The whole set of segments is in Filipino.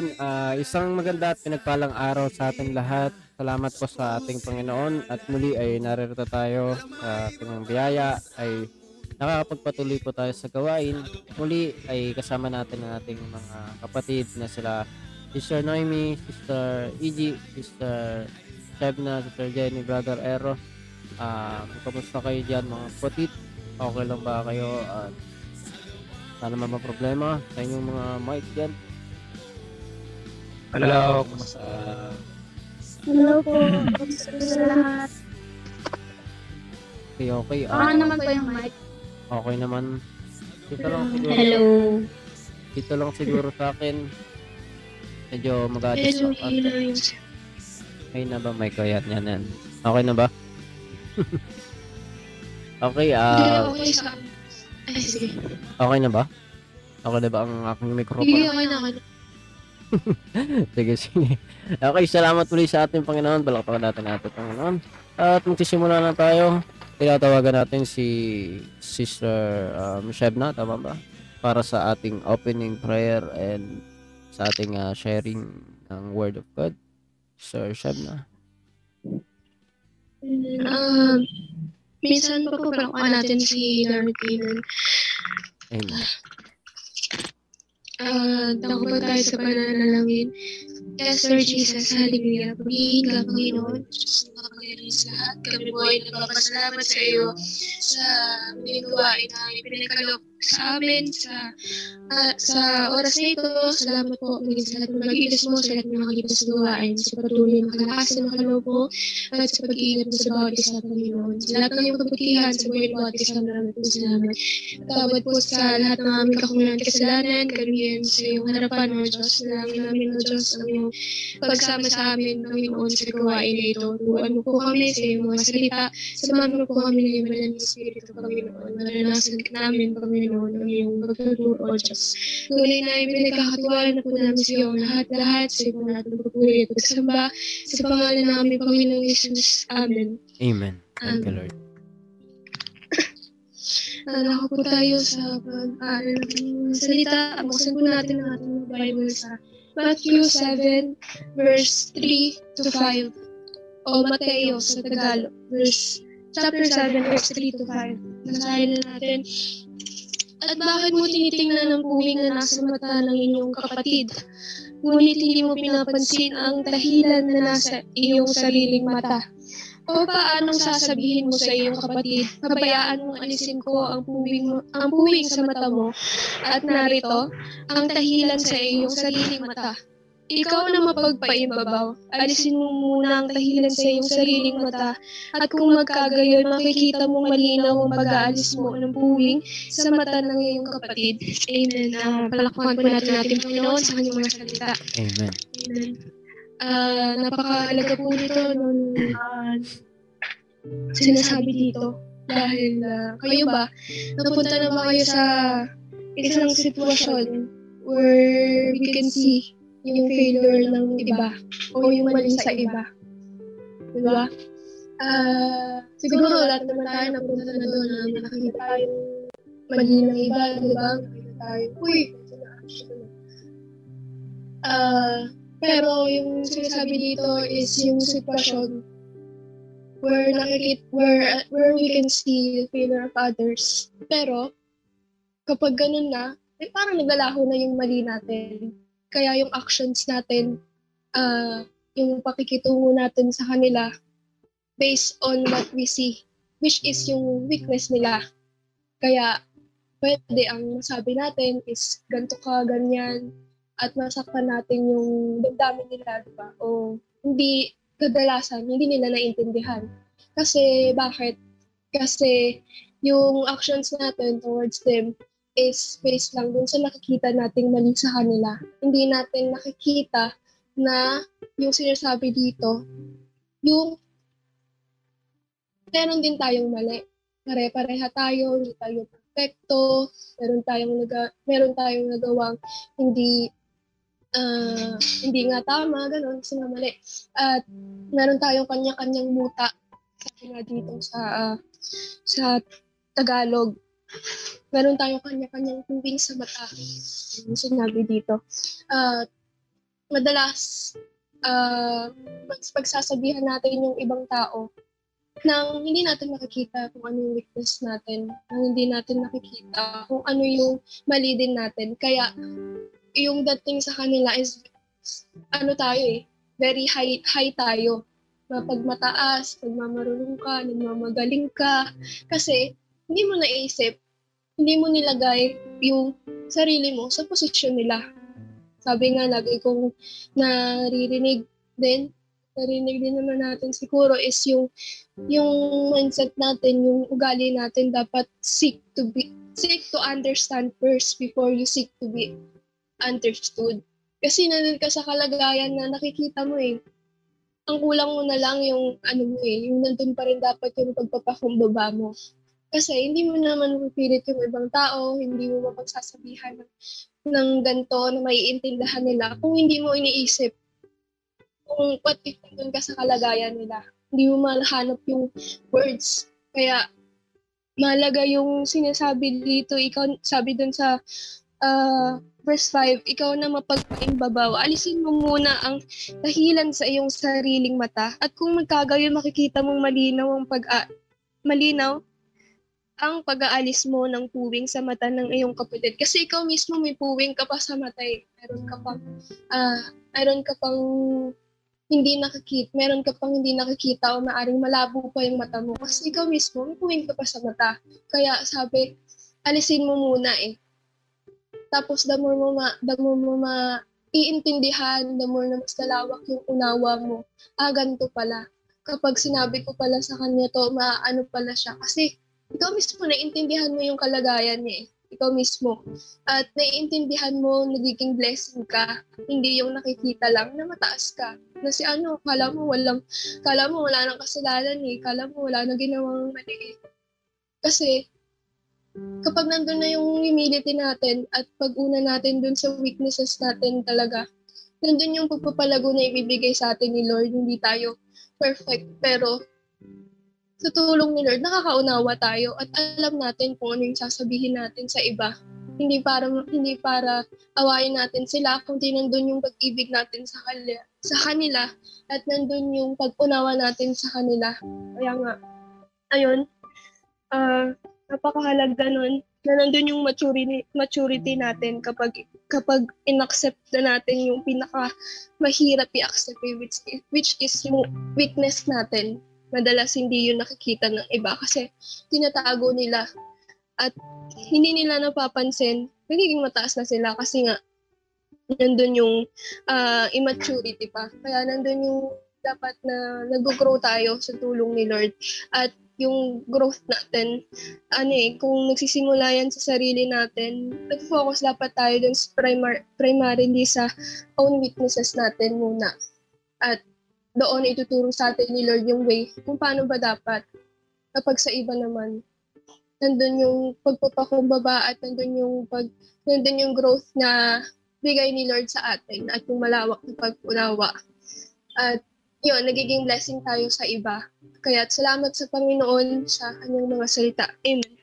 Yun, ah, isang maganda at pinagpalang araw sa ating lahat. Salamat po sa ating Panginoon at muli ay naririto tayo sa ating biyaya ay nakakapagpatuloy po tayo sa gawain. Muli ay kasama natin ang ating mga kapatid na sila Sister Noemi, Sister Iji, Sister Shebna, Sister Jenny, Brother Ero. Ah, kamusta kayo dyan mga kapatid? Okay lang ba kayo? At sana naman problema sa inyong mga mic dyan? Hello, Hello po. Sa lahat? Okay, okay. Ah, naman po yung mic. okay naman. Dito lang siguro. Hello. Dito lang siguro sa akin. Medyo mag-adjust Hello, ako. hello. Okay na ba, Mike? Yan, yan, yan. Okay na ba? okay, Hindi ah, okay sa... Ay, sige. okay na ba? Okay na ba ang aking microphone? okay na, okay na. sige, sige. Okay, salamat muli sa ating Panginoon. Balakpakan natin natin, Panginoon. At magsisimula na tayo. Tinatawagan natin si Sister um, Shebna, tama ba? Para sa ating opening prayer and sa ating ah, sharing ng Word of God. Sir Shebna. Um, minsan pa po natin si Lord Keenan. Amen. Ah, uh, ba tayo sa pananalangin? Yes, Lord Jesus, hallelujah. Pagiging ka, Panginoon, Diyos na makapangyarihan sa lahat. Kami po ay nagpapasalamat sa iyo sa mga gawain na ipinagkalok sa amin sa ah, sa oras na ito. Salamat po maging sa lahat ng mag-iilis mo, sa lahat ng makakita sa gawain, sa patuloy na makalakas na makaloob mo, at sa pag-iingat mo sa bawat isa, Panginoon. Sa lahat ng iyong kabutihan sa buhay ng bawat isa, maraming po salamat. Tawad po sa lahat ng aming kakulangan kasalanan, kaluyan sa iyong harapan, O Diyos. Nalangin namin, O Diyos, ang iyong pagsama sa amin, Panginoon, sa gawain na ito. Turuan mo po kami sa iyong mga salita. Samahan mo po kami ng iyong na Espiritu, Panginoon. Maranasan namin, Panginoon, ang iyong pagtuturo, O Diyos. Tunay na ipinagkakatiwala na po namin sa iyo lahat-lahat sa iyong natin pagpupuri at pagsamba sa pangalan namin, Panginoong Jesus. Amen. Amen. Thank you. Lord. Alala po tayo sa pag-aaral ng salita. Buksan po natin ang ating Bible sa Matthew 7, verse 3 to 5. O Mateo sa Tagalog, verse chapter 7, verse 3 to 5. Basahin na natin. At bakit mo tinitingnan ang puwing na nasa mata ng inyong kapatid? Ngunit hindi mo pinapansin ang dahilan na nasa iyong sariling mata. O paanong sasabihin mo sa iyong kapatid, pabayaan mong alisin ko ang puwing, ang puwing sa mata mo, at narito, ang tahilan sa iyong sariling mata. Ikaw na mapagpaimbabaw, alisin mo muna ang tahilan sa iyong sariling mata, at kung magkagayon, makikita mong malinaw ang pag-aalis mo ng puwing sa mata ng iyong kapatid. Amen. Uh, palakpakan po natin natin Panginoon sa kanyang mga salita. Amen. Amen. Ah, napakahalaga po nito nung ah, sinasabi dito. Dahil ah, kayo ba, napunta na ba kayo sa isang sitwasyon where we can see yung failure ng iba o yung mali sa iba? Diba? Ah, siguro lahat naman tayo napunta na doon na nakakita tayo mali ng iba, di ba? Nakita tayo, uy. Ah, pero yung sinasabi dito is yung sitwasyon where nakikita, where, where we can see the failure of others. Pero, kapag ganun na, eh, parang naglalaho na yung mali natin. Kaya yung actions natin, ah, yung pakikitungo natin sa kanila, based on what we see, which is yung weakness nila. Kaya, pwede ang masabi natin is ganito ka, ganyan, at masaktan natin yung damdamin nila, di ba? O hindi, kadalasan, hindi nila naiintindihan. Kasi, bakit? Kasi, yung actions natin towards them based lang dun sa nakikita nating mali sa kanila. Hindi natin nakikita na yung sinasabi dito, yung meron din tayong mali. Pare-pareha tayo, hindi tayo perfecto, meron tayong naga, meron tayong nagawang hindi ah, hindi nga tama, ganun, kasi. At meron tayong kanya-kanyang muta nga dito sa ah, sa Tagalog. Meron tayong kanya-kanyang tuwing sa mata. Sinabi dito. At madalas, mas pagsasabihan natin yung ibang tao nang hindi natin nakikita kung ano yung weakness natin, nang hindi natin nakikita kung ano yung mali din natin. Kaya, yung dating sa kanila is, ano tayo eh, very high, high tayo. Pag mataas, pag mamarunong ka, nagmamagaling ka. Kasi, hindi mo naisip, hindi mo nilagay yung sarili mo sa posisyon nila. Sabi nga, lagi kong naririnig din, narinig din naman natin siguro is yung yung mindset natin, yung ugali natin dapat seek to be seek to understand first before you seek to be understood. Kasi nandun ka sa kalagayan na nakikita mo eh. Ang kulang mo na lang yung ano mo eh, yung nandun pa rin dapat yung pagpapakumbaba mo. Kasi hindi mo naman mapipilit yung ibang tao, hindi mo mapagsasabihan ng, ng ganito na maiintindihan nila kung hindi mo iniisip kung what if nandun ka sa kalagayan nila. Hindi mo mahanap yung words. Kaya, mahalaga yung sinasabi dito, ikaw, sabi dun sa uh, verse 5, ikaw na mapagpaimbabaw, alisin mo muna ang dahilan sa iyong sariling mata. At kung magkagayon, makikita mong malinaw ang pag malinaw ang pag-aalis mo ng puwing sa mata ng iyong kapatid. Kasi ikaw mismo may puwing ka pa sa mata eh. Meron ka pang, uh, meron ka pang hindi nakikita, meron ka pang hindi nakikita o maaring malabo pa yung mata mo kasi ikaw mismo, may puwing ka pa sa mata. Kaya sabi, alisin mo muna eh. Tapos the more mo ma, the more mo ma, iintindihan, the more na mas lalawak yung unawa mo. Ah, ganito pala. Kapag sinabi ko pala sa kanya to, maano pala siya. Kasi ikaw mismo, naiintindihan mo yung kalagayan niya eh ikaw mismo. At naiintindihan mo, nagiging blessing ka. Hindi yung nakikita lang na mataas ka. Na si ano, kala mo walang, kala mo wala nang kasalanan eh. Kala mo wala na ginawang mali. Kasi, kapag nandun na yung humility natin at pag-una natin dun sa weaknesses natin talaga, nandun yung pagpapalago na ibibigay sa atin ni Lord. Hindi tayo perfect, pero sa tulong ni Lord, nakakaunawa tayo at alam natin kung ano yung sasabihin natin sa iba. Hindi para hindi para awayin natin sila, kundi nandun yung pag-ibig natin sa kanila, sa kanila at nandun yung pag-unawa natin sa kanila. Kaya nga, ayun, uh, napakahalaga nun na nandun yung maturity, maturity natin kapag kapag inaccept na natin yung pinaka mahirap i-accept which, which is yung weakness natin madalas hindi yun nakikita ng iba kasi tinatago nila at hindi nila napapansin, nagiging mataas na sila kasi nga nandun yung uh, immaturity pa. Kaya nandun yung dapat na nag-grow tayo sa tulong ni Lord. At yung growth natin, ano eh, kung nagsisimula yan sa sarili natin, nag-focus dapat tayo dun sa primar- primarily sa own weaknesses natin muna. At doon ituturo sa atin ni Lord yung way kung paano ba dapat. Kapag sa iba naman, nandun yung pagpapakumbaba at nandun yung pag nandun yung growth na bigay ni Lord sa atin at yung malawak na pag-unawa. At yun, nagiging blessing tayo sa iba. Kaya salamat sa Panginoon sa kanyang mga salita. Amen.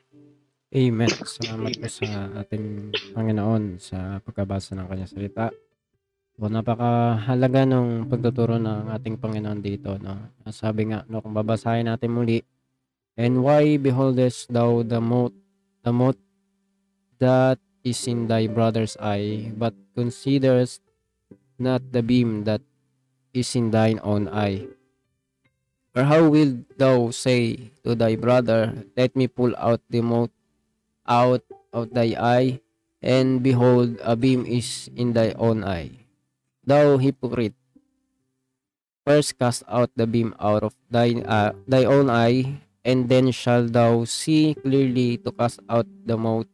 Amen. Salamat po sa ating Panginoon sa pagkabasa ng kanyang salita. So, napakahalaga ng pagtuturo ng ating Panginoon dito, no? Sabi nga, no, kung babasahin natin muli, And why beholdest thou the mote, the mote that is in thy brother's eye, but considerest not the beam that is in thine own eye? Or how wilt thou say to thy brother, Let me pull out the mote out of thy eye, and behold, a beam is in thy own eye? Thou hypocrite, first cast out the beam out of thy, uh, thy own eye, and then shall thou see clearly to cast out the mote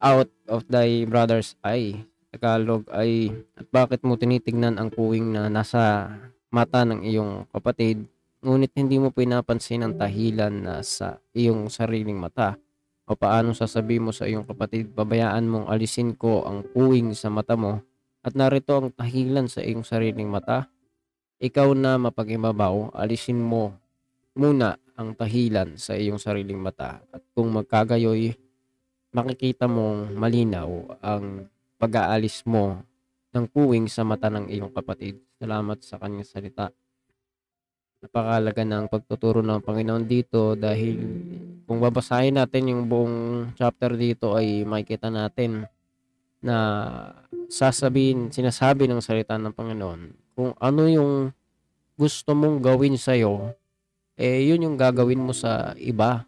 out of thy brother's eye. Tagalog ay, at bakit mo tinitignan ang puwing na nasa mata ng iyong kapatid, ngunit hindi mo pinapansin ang dahilan na sa iyong sariling mata. O paano sasabihin mo sa iyong kapatid, babayaan mong alisin ko ang puwing sa mata mo at narito ang dahilan sa iyong sariling mata. Ikaw na mapag-ibabaw, alisin mo muna ang dahilan sa iyong sariling mata at kung magkagayoy, makikita mong malinaw ang pag-aalis mo ng puwing sa mata ng iyong kapatid. Salamat sa kanyang salita. Napakalaga ng pagtuturo ng Panginoon dito dahil kung babasahin natin yung buong chapter dito ay makikita natin na sasabihin, sinasabi ng salita ng Panginoon kung ano yung gusto mong gawin sa'yo, eh yun yung gagawin mo sa iba.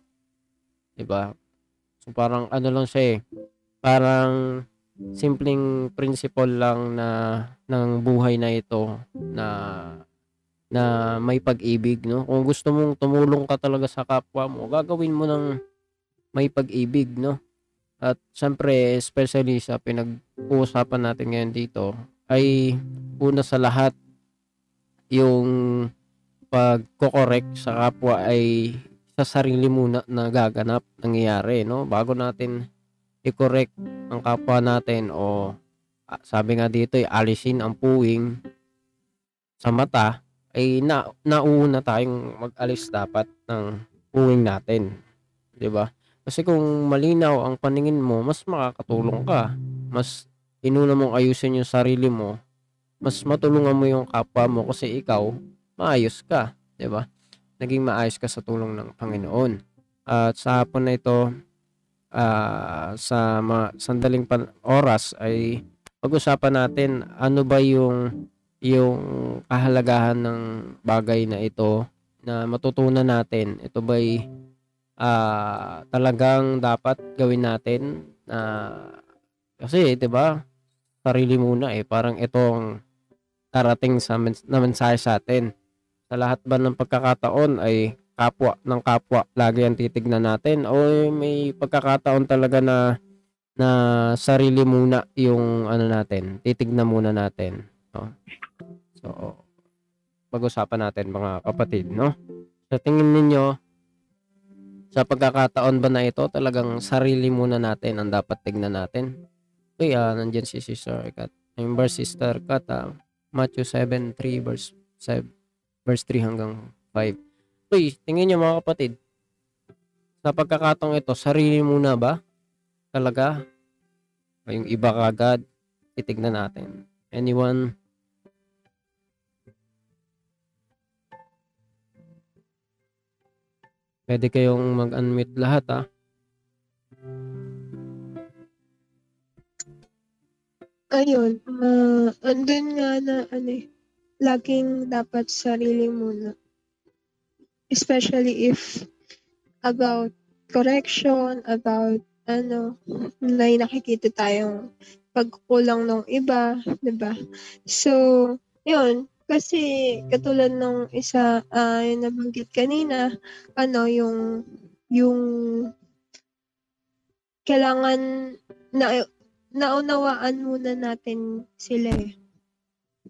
'Di ba? So parang ano lang siya eh, parang simpleng principle lang na ng buhay na ito na na may pag-ibig, no? Kung gusto mong tumulong ka talaga sa kapwa mo, gagawin mo ng may pag-ibig, no? At syempre, especially sa pinag-uusapan natin ngayon dito, ay una sa lahat, yung pagko-correct sa kapwa ay sa sarili muna na gaganap, nangyayari, no? Bago natin i-correct ang kapwa natin o ah, sabi nga dito, ay alisin ang puwing sa mata, ay na nauna tayong mag-alis dapat ng puwing natin. 'Di ba? Kasi kung malinaw ang paningin mo, mas makakatulong ka. Mas inuna mong ayusin yung sarili mo, mas matulungan mo yung kapwa mo kasi ikaw maayos ka, ba? Naging maayos ka sa tulong ng Panginoon. At sa hapon na ito, ah, sa mga sandaling pan- oras ay pag-usapan natin ano ba yung yung kahalagahan ng bagay na ito na matutunan natin. Ito ba'y ah, talagang dapat gawin natin na kasi 'di ba? Sarili muna eh parang itong karating sa mens- na mensahe sa atin. Sa lahat ba ng pagkakataon ay kapwa ng kapwa lagi ang titignan natin o may pagkakataon talaga na na sarili muna yung ano natin, titignan muna natin, no? So, pag-usapan natin mga kapatid, no? Sa tingin ninyo, sa pagkakataon ba na ito, talagang sarili muna natin ang dapat tignan natin? Okay, ah, nandyan si Sister Kat. Yung verse Sister Kat, ah, Matthew 7, 3, verse 7, verse 3 hanggang 5. Uy, tingin nyo mga kapatid, sa pagkakataong ito, sarili muna ba? Talaga? O yung iba kagad, titignan natin. Anyone? Pwede kayong mag-unmute lahat ah. Ayun, ah, andun nga na ano eh, laging dapat sarili muna. Especially if about correction, about ano, may nakikita tayong pagkukulang ng iba, 'di ba? So, yun, kasi katulad ng isa ah, yung nabanggit kanina, ano yung yung kailangan na naunawaan muna natin sila eh.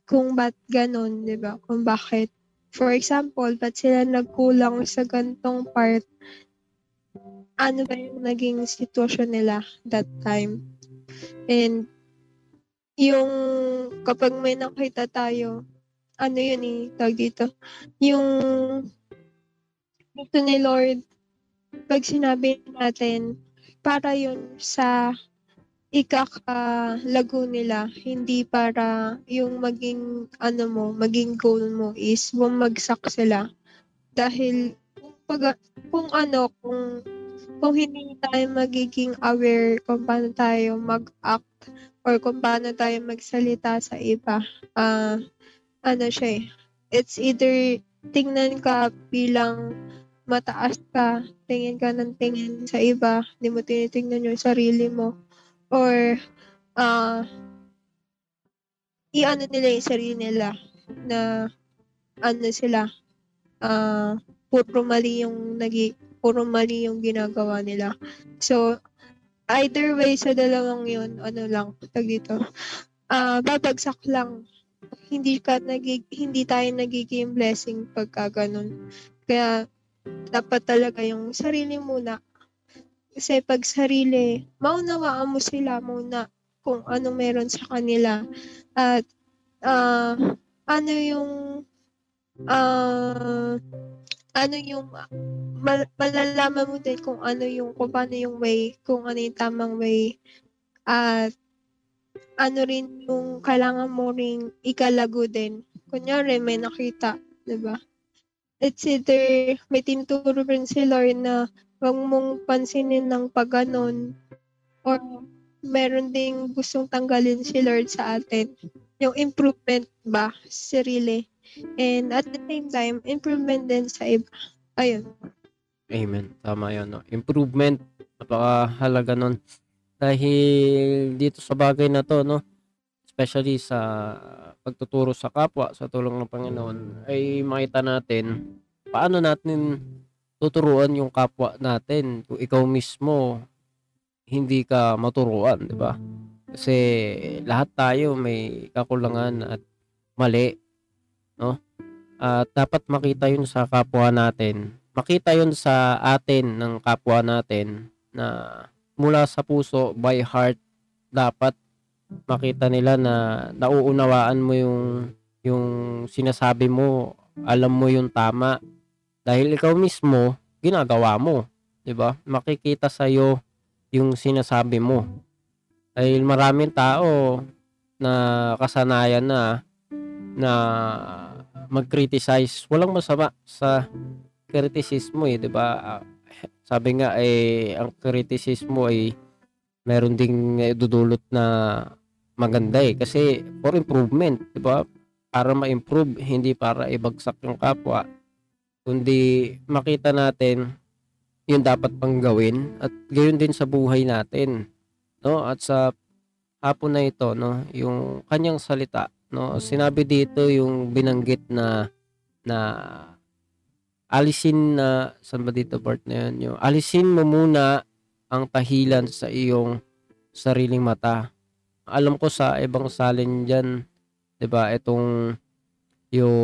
Kung ba't ganon, di ba? Kung bakit. For example, ba't sila nagkulang sa gantong part? Ano ba yung naging sitwasyon nila that time? And yung kapag may nakita tayo, ano yun eh, tawag dito, yung gusto ni Lord, pag sinabi natin, para yun sa ikakalago nila, hindi para yung maging, ano mo, maging goal mo is bumagsak sila. Dahil, pag, kung ano, kung, kung hindi tayo magiging aware kung paano tayo mag-act or kung paano tayo magsalita sa iba, ah, ano siya eh, it's either tingnan ka bilang mataas ka, tingin ka ng tingin sa iba, hindi mo tinitingnan yung sarili mo, or ah i-ano nila yung sarili nila na ano sila, ah puro mali yung nagi puro mali yung ginagawa nila. So, either way sa dalawang yun, ano lang, tag dito, ah babagsak lang hindi ka nagig hindi tayo nagiging blessing pagka ganun. Kaya dapat talaga yung sarili muna. Kasi pag sarili, maunawaan mo sila muna kung ano meron sa kanila. At ah, ano yung ah, ano yung mal- malalaman mo din kung ano yung kung paano yung way, kung ano yung tamang way at ano rin yung kailangan mo ring ikalago din. Kunyari, may nakita, di ba? It's either may tinuturo rin si Lord na huwag mong pansinin ng pagganon or meron ding gustong tanggalin si Lord sa atin. Yung improvement ba, sa sarili. And at the same time, improvement din sa iba. Ayun. Amen. Tama yun. No? Improvement. Napakahalaga nun. Dahil dito sa bagay na to, no? Especially sa pagtuturo sa kapwa sa tulong ng Panginoon, ay makita natin paano natin tuturuan yung kapwa natin kung ikaw mismo hindi ka maturuan, di ba? Kasi lahat tayo may kakulangan at mali, no? At dapat makita yun sa kapwa natin. Makita yun sa atin ng kapwa natin na mula sa puso, by heart, dapat makita nila na nauunawaan mo yung yung sinasabi mo, alam mo yung tama. Dahil ikaw mismo, ginagawa mo. 'di ba? Makikita sa iyo yung sinasabi mo. Dahil maraming tao na kasanayan na na mag-criticize. Walang masama sa kritisismo eh, 'di ba? Sabi nga eh ang kritisismo ay meron ding eh, dudulot na maganda eh kasi for improvement, 'di ba? Para ma-improve, hindi para ibagsak yung kapwa, kundi makita natin yung dapat pang gawin at gayon din sa buhay natin, no? At sa hapon na ito, no, yung kanyang salita, no, sinabi dito yung binanggit na na alisin na saan ba dito part na yun? Yung alisin mo muna ang tahilan sa iyong sariling mata. Alam ko sa ibang salin diyan, 'di ba? Itong yung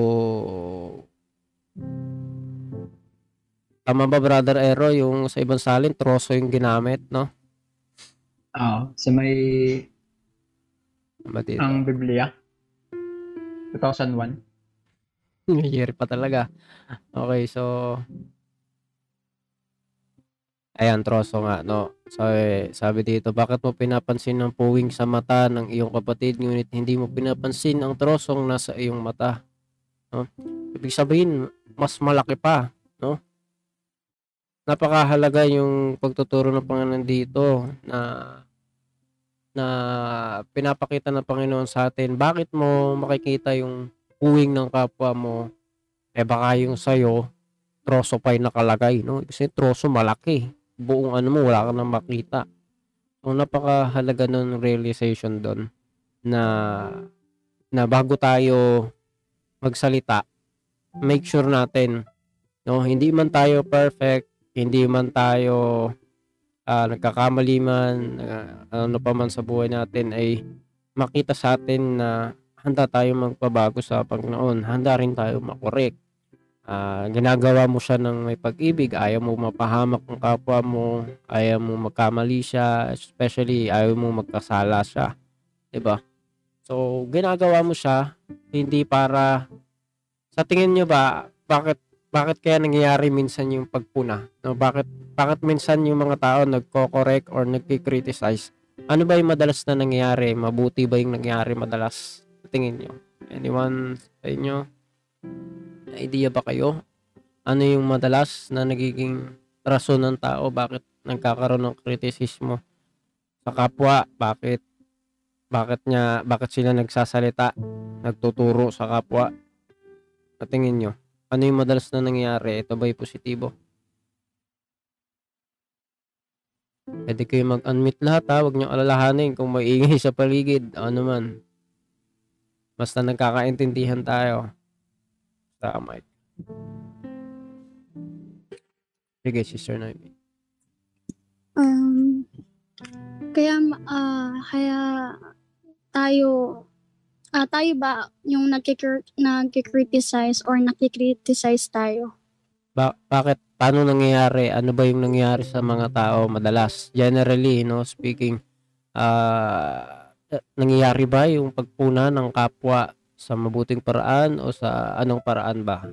Tama ba brother Ero yung sa ibang salin troso yung ginamit, no? Oo, sa may dito. ang Biblia. 2001. Year pa talaga. Okay, so Ayan, troso nga, no? Sabi, sabi dito, bakit mo pinapansin ang puwing sa mata ng iyong kapatid, ngunit hindi mo pinapansin ang trosong nasa iyong mata? No? Ibig sabihin, mas malaki pa, no? Napakahalaga yung pagtuturo ng Panginoon dito na na pinapakita ng Panginoon sa atin. Bakit mo makikita yung puwing ng kapwa mo? Eh baka yung sa'yo, troso pa yung nakalagay, no? Kasi troso malaki. Buong ano mo, wala ka nang makita. So, napakahalaga ng realization doon na na bago tayo magsalita, make sure natin, no, hindi man tayo perfect, hindi man tayo ah, nagkakamali man, ah, ano pa man sa buhay natin ay makita sa atin na handa tayo magpabago sa Panginoon, handa rin tayo makorek. Ah, ginagawa mo siya ng may pag-ibig, ayaw mo mapahamak ang kapwa mo, ayaw mo magkamali siya, especially ayaw mo magkasala siya, ba? So, ginagawa mo siya hindi para sa tingin niyo ba bakit bakit kaya nangyayari minsan yung pagpuna? No, bakit bakit minsan yung mga tao nagko-correct or nagki-criticize? Ano ba yung madalas na nangyayari? Mabuti ba yung nangyayari madalas? Tingin niyo? Anyone sa inyo? Idea ba kayo? Ano yung madalas na nagiging rason ng tao bakit nagkakaroon ng kritisismo sa kapwa? Bakit bakit niya bakit sila nagsasalita, nagtuturo sa kapwa? Sa tingin nyo, ano yung madalas na nangyayari? Ito ba yung positibo? Pwede kayo mag-unmute lahat ha. Huwag nyo alalahanin kung may ingay sa paligid. Ano man. Basta nagkakaintindihan tayo. Sa mic. Sige, Sister Noemi. Um, kaya, ah, kaya tayo ah, tayo ba yung nagkikriticize or nakikriticize tayo? Ba- bakit paano nangyayari? Ano ba yung nangyayari sa mga tao madalas? Generally, no, speaking, ah eh, nangyayari ba yung pagpuna ng kapwa sa mabuting paraan o sa anong paraan ba?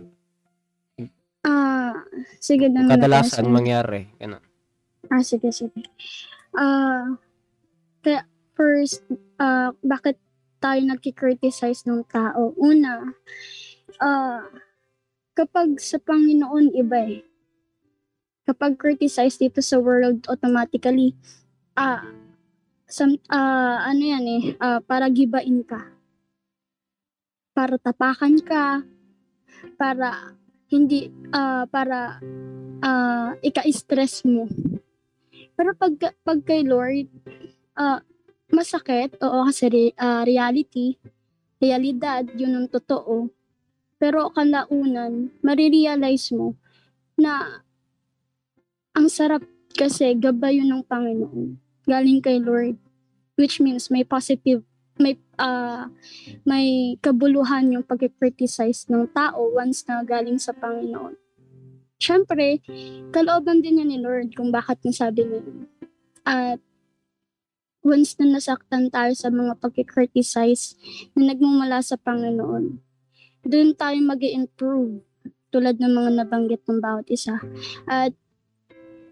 Ah, sige na Kadalasan mangyari. Ganun. Ah, sige, sige. Ah, kaya first, ah, bakit tayo nagki-criticize ng tao? Una, ah, kapag sa Panginoon iba eh. Kapag criticize dito sa world, automatically, ah, some, ah, ano yan eh, ah, para gibain ka. Para tapakan ka, para hindi, ah, para ah, ika-stress mo. Pero pag, pag kay Lord, ah, masakit, oo, kasi re- ah, reality, realidad, yun ang totoo. Pero kalaunan, marirealize mo na ang sarap kasi gabay yun ng Panginoon. Galing kay Lord. Which means may positive, may ah, may kabuluhan yung pag-criticize ng tao once na galing sa Panginoon. Siyempre, kalooban din yan ni Lord kung bakit nasabi niya. At once na nasaktan tayo sa mga pag-criticize na nagmumula sa Panginoon, doon tayo mag improve tulad ng mga nabanggit ng bawat isa. At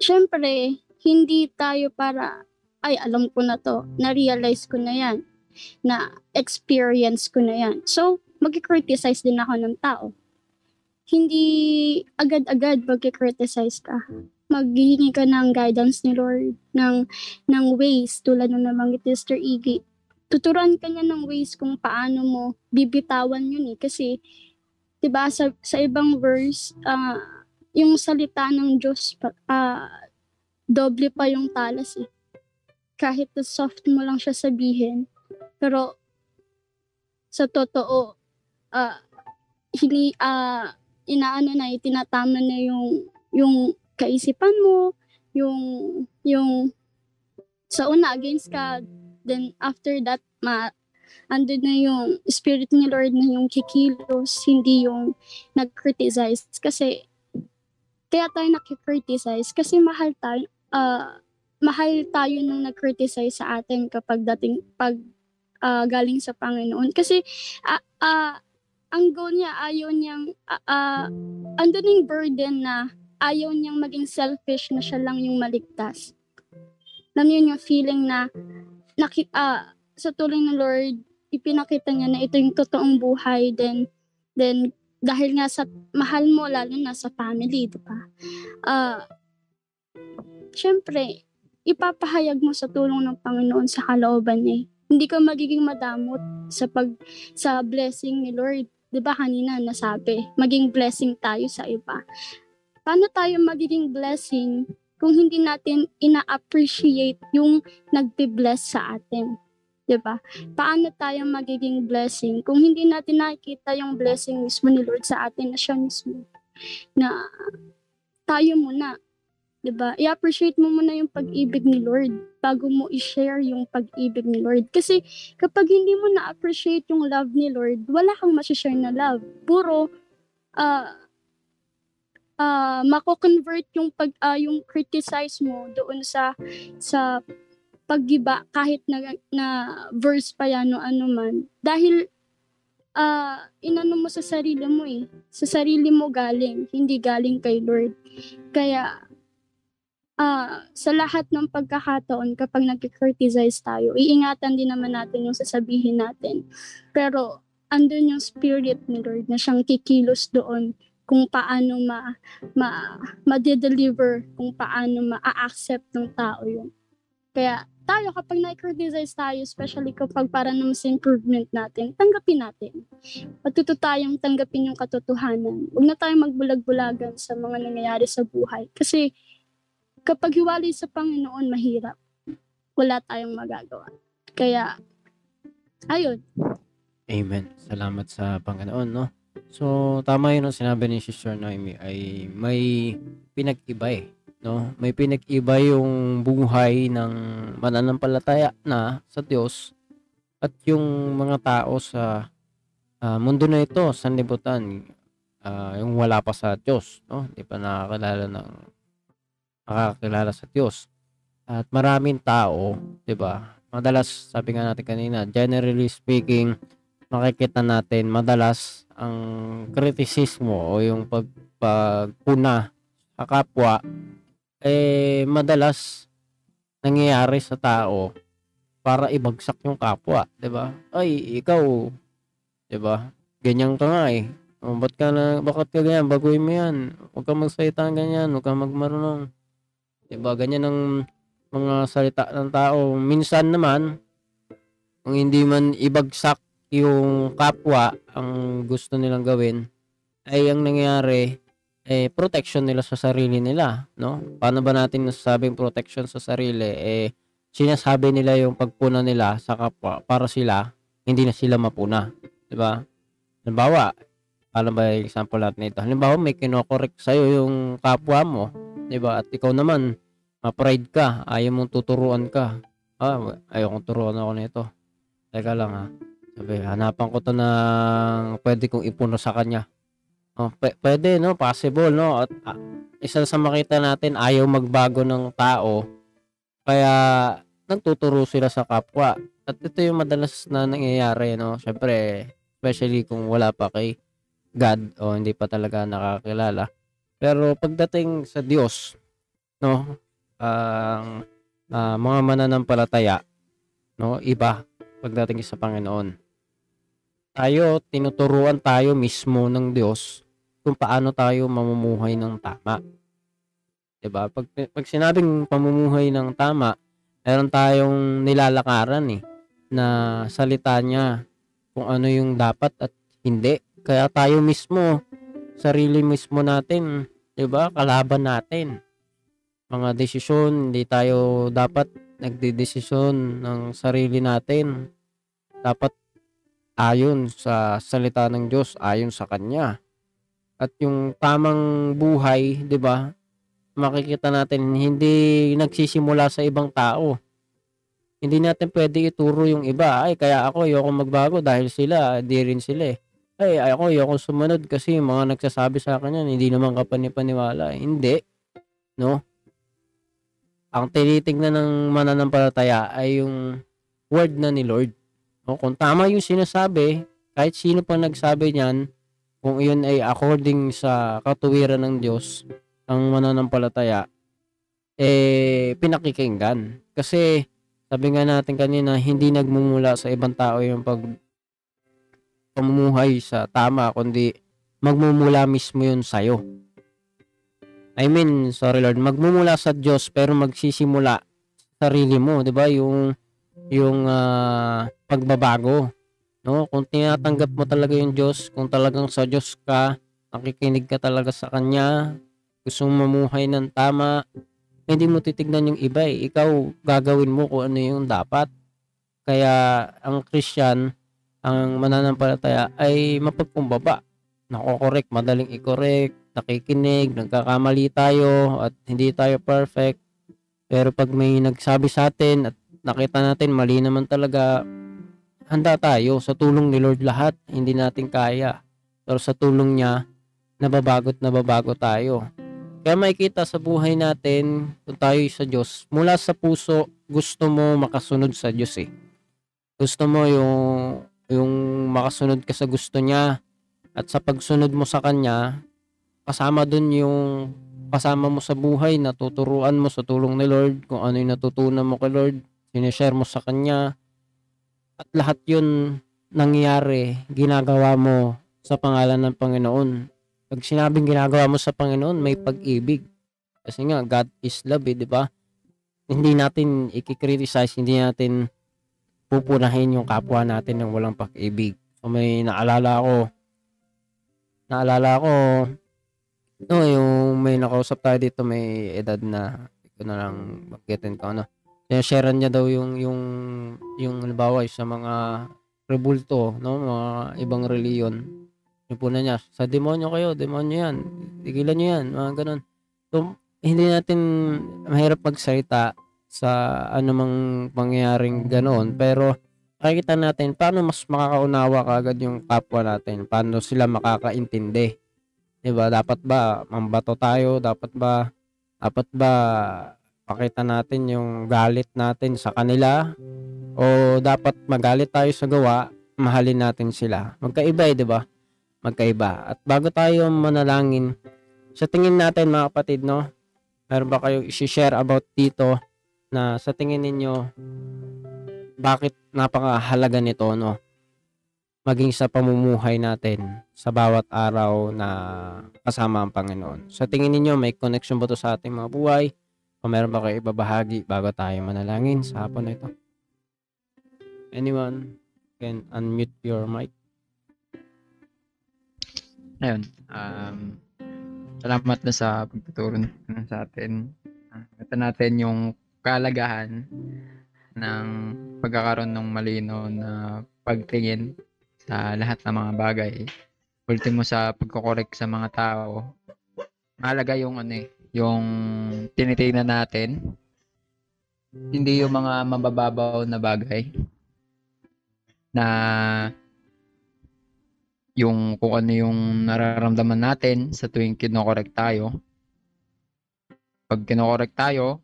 syempre, hindi tayo para, ay alam ko na to, na-realize ko na yan, na experience ko na yan. So, mag-criticize din ako ng tao hindi agad-agad magki-criticize ka. Maghihingi ka ng guidance ni Lord, ng, ng ways, tulad ng nabanggit ni Sister Iggy. Tuturuan ka niya ng ways kung paano mo bibitawan yun eh. Kasi, di ba sa, sa ibang verse, ah, yung salita ng Diyos, ah, doble pa yung talas eh. Kahit na soft mo lang siya sabihin, pero sa totoo, ah, hindi, ah, inaano na, itinatama na yung, yung kaisipan mo, yung, yung, sa una, against ka, then after that, ma, andun na yung spirit ni Lord na yung kikilos, hindi yung nag-criticize. Kasi, kaya tayo nakikriticize kasi mahal tayo, ah, mahal tayo nung nag-criticize sa atin kapag dating, pag ah, galing sa Panginoon. Kasi, ah, ah, ang goal niya, ayaw niyang, ah, ah, andun yung burden na ayaw niyang maging selfish na siya lang yung maligtas. Alam niyo yung feeling na, naki, ah, sa tulong ng Lord, ipinakita niya na ito yung totoong buhay, then, then, dahil nga sa mahal mo, lalo na sa family, di ba? Ah, syempre, ipapahayag mo sa tulong ng Panginoon sa kalooban niya. Hindi ka magiging madamot sa pag sa blessing ni Lord. 'Di ba kanina nasabi, maging blessing tayo sa iba. Paano tayo magiging blessing kung hindi natin ina-appreciate yung nagbe-bless sa atin? 'Di ba? Paano tayo magiging blessing kung hindi natin nakikita yung blessing mismo ni Lord sa atin na siya mismo? Na tayo muna 'di ba? I-appreciate mo muna yung pag-ibig ni Lord bago mo i-share yung pag-ibig ni Lord. Kasi kapag hindi mo na-appreciate yung love ni Lord, wala kang ma-share na love. Puro ah ah mako-convert yung pag ah, yung criticize mo doon sa sa paggiba kahit na, na verse pa yan o ano man. Dahil ah inano mo sa sarili mo eh. Sa sarili mo galing, hindi galing kay Lord. Kaya ah sa lahat ng pagkakataon kapag nag-criticize tayo, iingatan din naman natin yung sasabihin natin. Pero andun yung spirit ni Lord na siyang kikilos doon kung paano ma, ma, ma-deliver, kung paano ma-accept ng tao yun. Kaya tayo kapag na-criticize tayo, especially kapag para naman sa improvement natin, tanggapin natin. Matuto tayong tanggapin yung katotohanan. Huwag na tayong magbulag-bulagan sa mga nangyayari sa buhay. Kasi kapag hiwalay sa Panginoon, mahirap. Wala tayong magagawa. Kaya, ayun. Amen. Salamat sa Panginoon, no? So, tama yun ang sinabi ni Sister Noemi ay may pinag-iba eh, no? May pinag-iba yung buhay ng mananampalataya na sa Diyos at yung mga tao sa ah, mundo na ito, sanlibutan, ah, yung wala pa sa Diyos, no? Hindi pa nakakilala ng nakakilala sa Diyos. At maraming tao, 'di ba? Madalas sabi nga natin kanina, generally speaking, makikita natin madalas ang kritisismo o yung pag pagpuna sa kapwa eh madalas nangyayari sa tao para ibagsak yung kapwa, 'di ba? Ay, ikaw, 'di ba? Ganyan ka nga eh. O, ba't ka na, bakit ka ganyan? Baguhin mo yan. Huwag kang magsalita ganyan. Huwag kang magmarunong. 'Di ba? Ganyan ang mga salita ng tao. Minsan naman, kung hindi man ibagsak yung kapwa ang gusto nilang gawin, ay ang nangyayari, eh, protection nila sa sarili nila, no? Paano ba natin nasasabing protection sa sarili? Eh, sinasabi nila yung pagpuna nila sa kapwa para sila, hindi na sila mapuna. 'Di ba? Halimbawa, paano ba yung example natin ito? Halimbawa, may kinokorek sa'yo yung kapwa mo, 'di ba? At ikaw naman, ma-pride ka, ayaw mong tuturuan ka. Ah, ayaw kong turuan ako nito. Teka lang ha. Sabi, hanapan ko to ng pwede kong ipuno sa kanya. Oh, p- pwede, no? Possible, no? At ah, isa sa makita natin, ayaw magbago ng tao. Kaya, nagtuturo sila sa kapwa. At ito yung madalas na nangyayari, no? Siyempre, especially kung wala pa kay God o hindi pa talaga nakakilala. Pero pagdating sa Diyos, no? Ang ah, mga mananampalataya, no? Iba pagdating sa Panginoon. Tayo, tinuturuan tayo mismo ng Diyos kung paano tayo mamumuhay ng tama. 'Di ba? Pag, pag sinabing pamumuhay ng tama, meron tayong nilalakaran eh na salita niya kung ano yung dapat at hindi. Kaya tayo mismo, sarili mismo natin, 'di ba? Kalaban natin. Mga desisyon, hindi tayo dapat nagdedesisyon ng sarili natin. Dapat ayon sa salita ng Diyos, ayon sa Kanya. At yung tamang buhay, 'di ba? Makikita natin hindi nagsisimula sa ibang tao. Hindi natin pwede ituro yung iba. Ay, kaya ako ayoko magbago dahil sila, di rin sila eh. Ay, ako ayoko sumunod kasi yung mga nagsasabi sa akin yan, hindi naman kapanipaniwala. Hindi. No? Ang tinitingnan ng mananampalataya ay yung word na ni Lord. No? Kung tama yung sinasabi, kahit sino pa nagsabi niyan, kung iyon ay according sa katuwiran ng Diyos, ang mananampalataya, eh, pinakikinggan. Kasi, sabi nga natin kanina, hindi nagmumula sa ibang tao yung pag pamumuhay sa tama, kundi magmumula mismo yun sa'yo. I mean, sorry Lord, magmumula sa Diyos pero magsisimula sa sarili mo, 'di ba? Yung yung ah, pagbabago, no? Kung tinatanggap mo talaga yung Diyos, kung talagang sa Diyos ka, nakikinig ka talaga sa kanya, gusto mong mamuhay ng tama, hindi mo titignan yung iba eh. Ikaw gagawin mo kung ano yung dapat. Kaya ang Christian, ang mananampalataya ay mapagkumbaba. Nako-correct, madaling i-correct, nakikinig, nagkakamali tayo at hindi tayo perfect. Pero pag may nagsabi sa atin at nakita natin mali naman talaga, handa tayo sa tulong ni Lord lahat, hindi natin kaya. Pero sa tulong niya, nababagot nababago tayo. Kaya makikita sa buhay natin, kung tayo sa Diyos, mula sa puso, gusto mo makasunod sa Diyos eh. Gusto mo yung, yung makasunod ka sa gusto niya. At sa pagsunod mo sa Kanya, kasama dun yung kasama mo sa buhay, natuturuan mo sa tulong ni Lord, kung ano yung natutunan mo kay Lord, sinishare mo sa Kanya. At lahat yun nangyayari, ginagawa mo sa pangalan ng Panginoon. Pag sinabing ginagawa mo sa Panginoon, may pag-ibig. Kasi nga, God is love, eh, di ba? Hindi natin i-criticize, hindi natin pupunahin yung kapwa natin ng walang pag-ibig. So, may naalala ako, naalala ko, no, yung may nakausap tayo dito, may edad na, ko na lang bagkitin ko, ano. Sinashare niya daw yung, yung, yung, halimbawa, sa mga rebulto, no, mga ibang reliyon, yung puna niya, sa demonyo kayo, demonyo yan, tigilan nyo yan, mga ganun. So, hindi natin mahirap magsalita sa anumang pangyayaring ganoon, pero makikita natin paano mas makakaunawa kaagad yung kapwa natin. Paano sila makakaintindi. 'Di ba? Dapat ba mambato tayo? Dapat ba dapat ba pakita natin yung galit natin sa kanila o dapat magalit tayo sa gawa, mahalin natin sila. Magkaiba eh, 'di ba? Magkaiba. At bago tayo manalangin, sa tingin natin mga kapatid, no? Meron ba kayong i-share about dito na sa tingin ninyo bakit napakahalaga nito, no? Maging sa pamumuhay natin sa bawat araw na kasama ang Panginoon. Sa tingin ninyo, may connection ba to sa ating mga buhay? O meron ba kayo ibabahagi bago tayo manalangin sa hapon na ito? Anyone can unmute your mic. Ayun. Um, salamat na sa pagtuturo sa atin. Uh, ito natin yung kalagahan ng pagkakaroon ng malino na pagtingin sa lahat ng mga bagay. Ultimo sa pagkokorek sa mga tao. Mahalaga yung ano eh, yung tinitingnan natin. Hindi yung mga mabababaw na bagay na yung kung ano yung nararamdaman natin sa tuwing kinokorek tayo. Pag kinokorek tayo,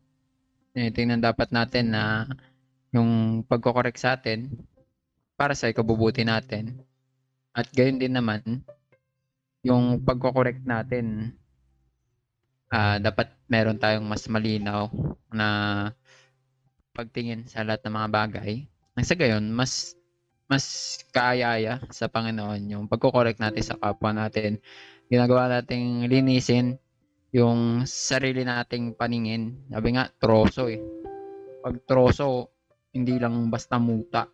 tinitingnan dapat natin na yung pagkokorek sa atin para sa ikabubuti natin. At gayon din naman, yung pagkokorek natin, ah dapat meron tayong mas malinaw na pagtingin sa lahat ng mga bagay. Nang sa gayon, mas mas kaayaya sa Panginoon yung pagkokorek natin sa kapwa natin. Ginagawa nating linisin yung sarili nating paningin. Sabi nga, troso eh. Pag troso, hindi lang basta muta.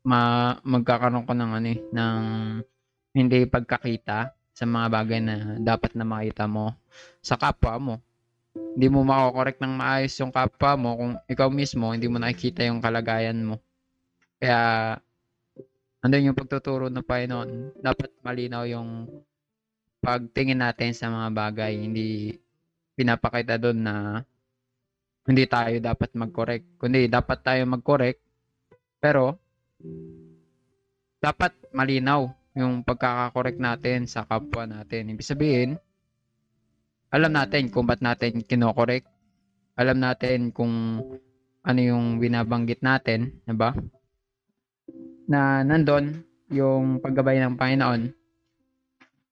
Ma magkakaroon ko ng ano eh, ng hindi pagkakita sa mga bagay na dapat na makita mo sa kapwa mo. Hindi mo makokorek ng maayos yung kapwa mo kung ikaw mismo hindi mo nakikita yung kalagayan mo. Kaya, andun yung pagtuturo ng Panginoon. Dapat malinaw yung pagtingin natin sa mga bagay. Hindi pinapakita doon na hindi tayo dapat mag-correct. Kundi dapat tayo mag-correct. Pero, dapat malinaw yung pagkakakorek natin sa kapwa natin. Ibig sabihin, alam natin kung ba't natin kinokorek. Alam natin kung ano yung binabanggit natin, 'di ba? na nandun yung paggabay ng Panginoon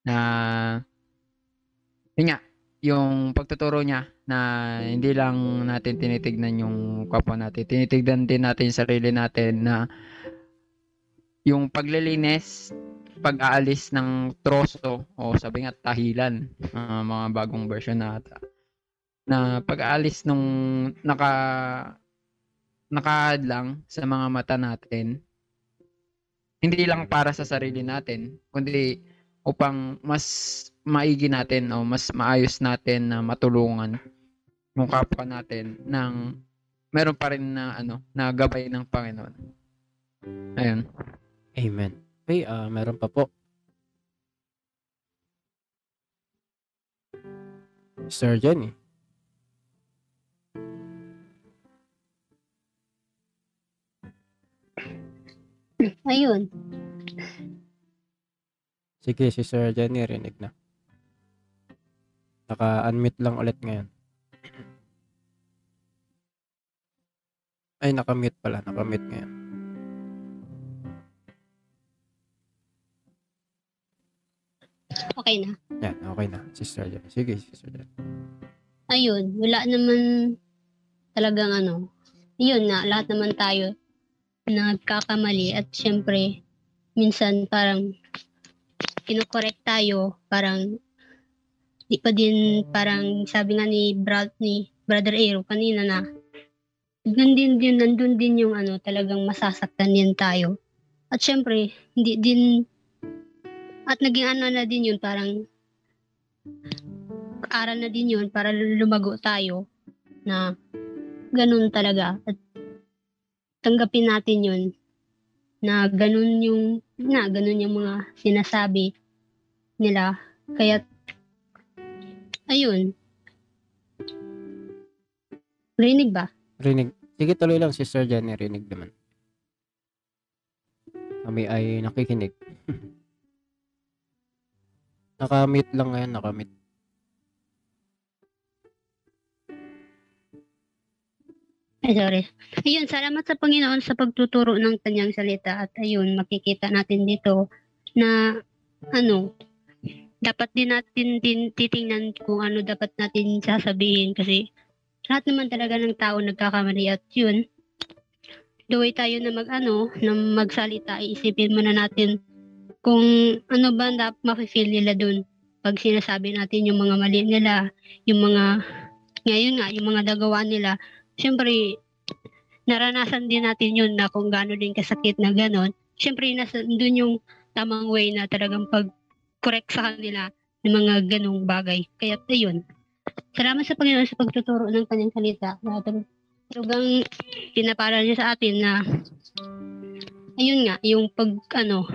na yun nga, yung pagtuturo niya na hindi lang natin tinitignan yung kapwa natin, tinitignan din natin yung sarili natin na yung paglilinis, pag-aalis ng troso o sabi nga tahilan, uh, mga bagong version na ata, na pag-aalis nung naka nakahadlang sa mga mata natin hindi lang para sa sarili natin, kundi upang mas maigi natin o mas maayos natin na matulungan yung kapwa natin ng meron pa rin na ano na gabay ng Panginoon. Ayun. Amen. Okay, ah meron pa po. Sir Jenny. Ayun. Sige, si Sir Jenny rinig na. Naka-unmute lang ulit ngayon. Ay, naka-mute pala. Naka-mute ngayon. Okay na. Yan, okay na. Sister Jenny. Sige, Sister Jenny. Ayun. Wala naman talagang ano. Yun na. Lahat naman tayo nagkakamali at syempre minsan parang kinokorek tayo parang di pa din parang sabi nga ni Brad ni Brother Aero kanina na nandun din nandun din yung ano talagang masasaktan din tayo. At syempre hindi din at naging ano na din yun parang aral na din yun para lumago tayo na ganun talaga. At tanggapin natin yun na ganun yung na ganun yung mga sinasabi nila kaya ayun rinig ba Rinig. Sige, tuloy lang, Sister Jenny. Rinig naman. kami ay nakikinig. Nakamit lang ngayon, nakamit. Ay, sorry. Ayun, salamat sa Panginoon sa pagtuturo ng kanyang salita at ayun, makikita natin dito na ano, dapat din natin din titingnan kung ano dapat natin sasabihin kasi lahat naman talaga ng tao nagkakamali at yun, the tayo na mag ano, na magsalita, iisipin muna natin kung ano ba na mafe-feel nila dun pag sinasabi natin yung mga mali nila, yung mga ngayon nga, yung mga nagawa nila, syempre, naranasan din natin yun na kung gaano din kasakit na ganon. Syempre, nasa, dun yung tamang way na talagang pag-correct sa kanila ng mga ganong bagay. Kaya, ayun. Salamat sa Panginoon sa pagtuturo ng kanyang salita. Na talagang pinapara niya sa atin na ayun nga, yung pag, ano,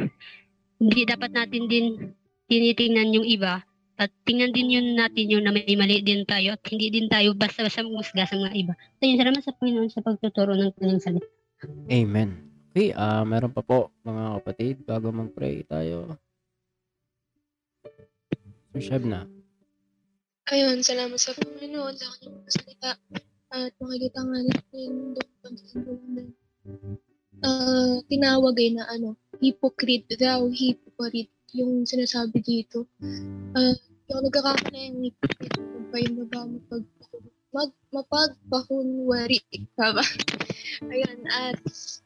hindi dapat natin din tinitingnan yung iba at tingnan din yun natin yung na may mali din tayo at hindi din tayo basta-basta magmusga sa mga iba. So yun, salamat sa Panginoon sa pagtuturo ng kanyang salita. Amen. Okay, ah meron pa po mga kapatid bago mag-pray tayo. Sir Shebna. Ayun, salamat sa Panginoon sa kanyang mga salita. At makikita nga natin doon sa uh, tinawag ay na ano, hypocrite daw, hypocrite yung sinasabi dito. Uh, yung nagkakamali yung hypocrite, kung pa yung ba mapag, mag, mapagpahunwari, tama? Ayan, at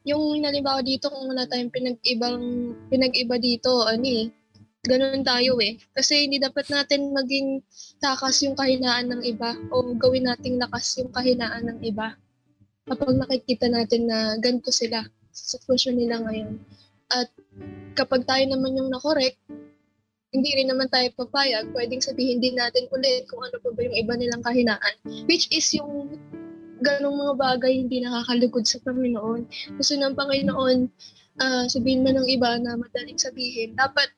yung nalimbawa dito kung wala tayong pinag-ibang, pinag-iba dito, ano eh, ganun tayo eh. Kasi hindi dapat natin maging takas yung kahinaan ng iba o gawin nating lakas yung kahinaan ng iba. Kapag nakikita natin na ganito sila sa sitwasyon nila ngayon. At kapag tayo naman yung nakorek, hindi rin naman tayo papayag, pwedeng sabihin din natin ulit kung ano pa ba yung iba nilang kahinaan. Which is yung ganong mga bagay hindi nakakalugod sa Panginoon. Gusto ng Panginoon, uh, sabihin man ng iba na madaling sabihin, dapat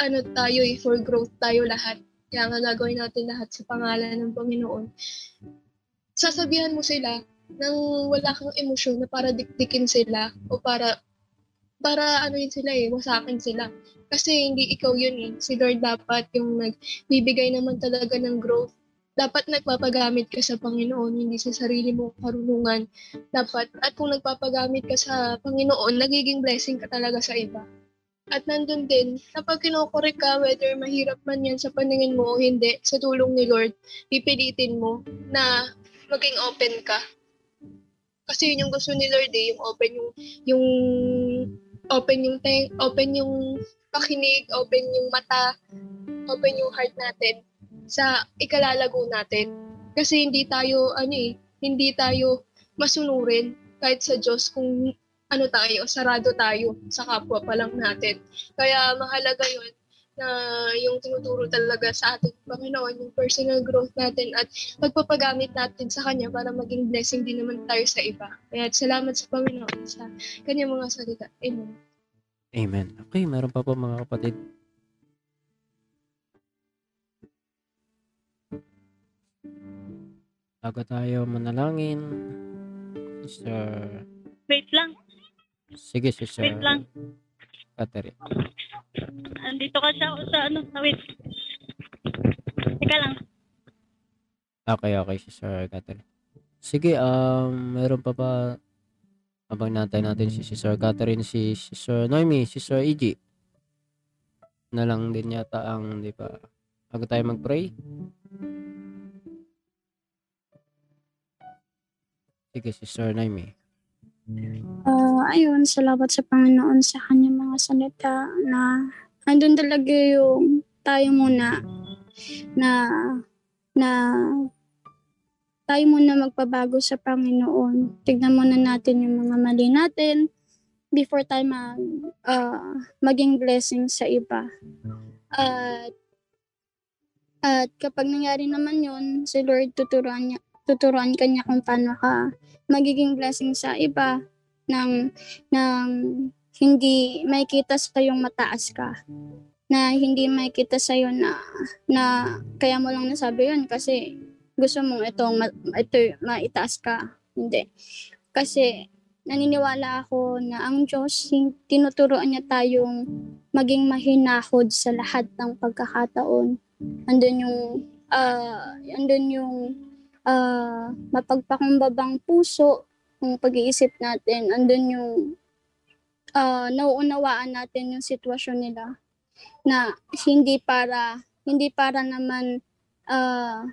ano tayo eh, for growth tayo lahat. Kaya nga gagawin natin lahat sa pangalan ng Panginoon. Sasabihan mo sila nang wala kang emosyon na para dikdikin sila o para para ano yun sila eh, wasakin sila. Kasi hindi ikaw yun eh. Si Lord dapat yung nagbibigay naman talaga ng growth. Dapat nagpapagamit ka sa Panginoon, hindi sa sarili mong karunungan. Dapat, at kung nagpapagamit ka sa Panginoon, nagiging blessing ka talaga sa iba. At nandun din, kapag kinokorek ka, whether mahirap man yan sa paningin mo o hindi, sa tulong ni Lord, pipilitin mo na maging open ka. Kasi yun yung gusto ni Lord eh, yung open yung, yung open yung teng, open yung pakinig, open yung mata, open yung heart natin sa ikalalago natin. Kasi hindi tayo, ano eh, hindi tayo masunurin kahit sa Diyos kung ano tayo, sarado tayo sa kapwa pa lang natin. Kaya mahalaga yun na yung tinuturo talaga sa ating Panginoon, yung personal growth natin at pagpapagamit natin sa Kanya para maging blessing din naman tayo sa iba. Kaya salamat sa Panginoon sa kanyang mga salita. Amen. Amen. Okay, meron pa po mga kapatid. Bago tayo manalangin, Sister... Wait lang. Sige, Sister... Wait lang. Catherine. Andito ka sa, sa ano, sa wait. Teka lang. Okay, okay, Sister Catherine. Sige, um, meron pa ba habang natin natin si Sister Catherine, si Sister Noemi, Sister Iji. Na lang din yata ang, di ba, bago tayo mag-pray. Sige, Sister Noemi. Ah, ayun, salamat sa Panginoon sa kanyang mga salita na andun talaga yung tayo muna na na tayo muna magpabago sa Panginoon. Tignan muna natin yung mga mali natin before tayo mag, ah, maging blessing sa iba. At at kapag nangyari naman yun, si Lord tuturuan niya, tuturuan ka niya kung paano ka magiging blessing sa iba ng ng hindi makikita sa yung mataas ka. Na hindi makikita sa na na kaya mo lang nasabi yun kasi gusto mong itong ma, ito maitaas ka. Hindi. Kasi naniniwala ako na ang Diyos, tinuturoan niya tayong maging mahinahod sa lahat ng pagkakataon. Andun yung, ah, andun yung ah, mapagpakumbabang puso, yung pag-iisip natin, andun yung ah, nauunawaan natin yung sitwasyon nila na hindi para hindi para naman ah,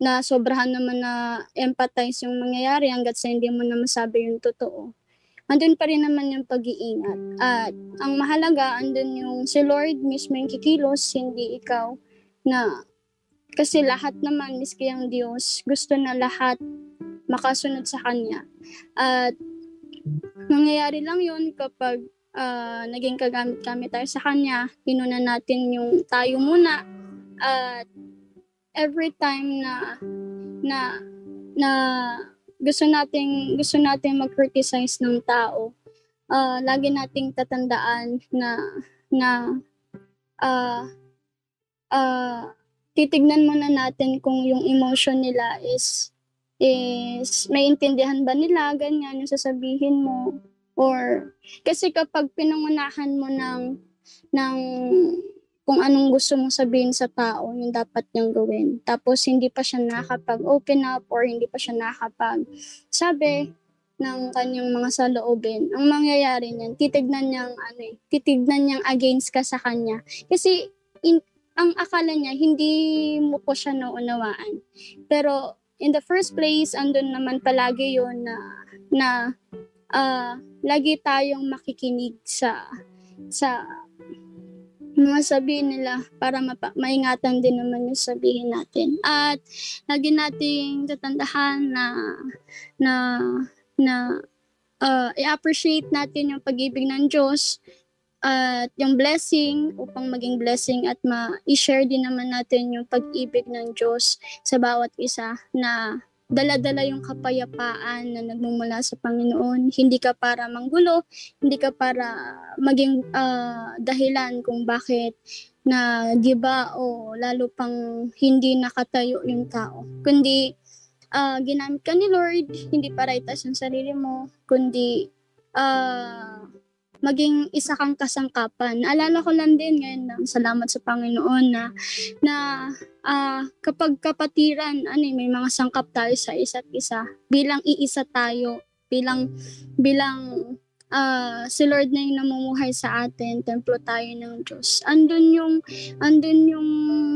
na sobrahan naman na empathize yung mangyayari hanggat sa hindi mo na masabi yung totoo. Andun pa rin naman yung pag-iingat. At ang mahalaga, andun yung si Lord mismo yung kikilos, hindi ikaw. Na kasi lahat naman, miski ang Diyos, gusto na lahat makasunod sa Kanya. At nangyayari lang yun kapag ah, naging kagamit-gamit tayo sa Kanya, inuna natin yung tayo muna. At every time na na na gusto nating gusto nating mag-criticize ng tao, ah, lagi nating tatandaan na na ah ah, titignan muna natin kung yung emotion nila is is may intindihan ba nila ganyan yung sasabihin mo or kasi kapag pinangunahan mo ng ng kung anong gusto mong sabihin sa tao, yung dapat niyang gawin. Tapos hindi pa siya nakakapag-open up or hindi pa siya nakakapag sabi ng kanyang mga saloobin. Ang mangyayari niyan, titignan niyang ano eh, titignan niyang against ka sa kanya. Kasi in, ang akala niya hindi mo po siya naunawaan. Pero in the first place, andun naman palagi yon na na ah, lagi tayong makikinig sa sa mga sabihin nila para mapa- maingatan din naman yung sabihin natin. At lagi nating tatandahan na na na uh, i-appreciate natin yung pag-ibig ng Diyos at yung blessing upang maging blessing at ma-share din naman natin yung pag-ibig ng Diyos sa bawat isa na dala-dala yung kapayapaan na nagmumula sa Panginoon. Hindi ka para manggulo, hindi ka para maging ah, dahilan kung bakit na giba o lalo pang hindi nakatayo yung tao. Kundi ah, ginamit ka ni Lord, hindi para itaas yung sarili mo, kundi ah, maging isa kang kasangkapan. Naalala ko lang din ngayon na salamat sa Panginoon na na ah, kapag kapatiran, ano may mga sangkap tayo sa isa't isa. Bilang iisa tayo, bilang bilang ah, si Lord na yung namumuhay sa atin, templo tayo ng Diyos. Andun yung andun yung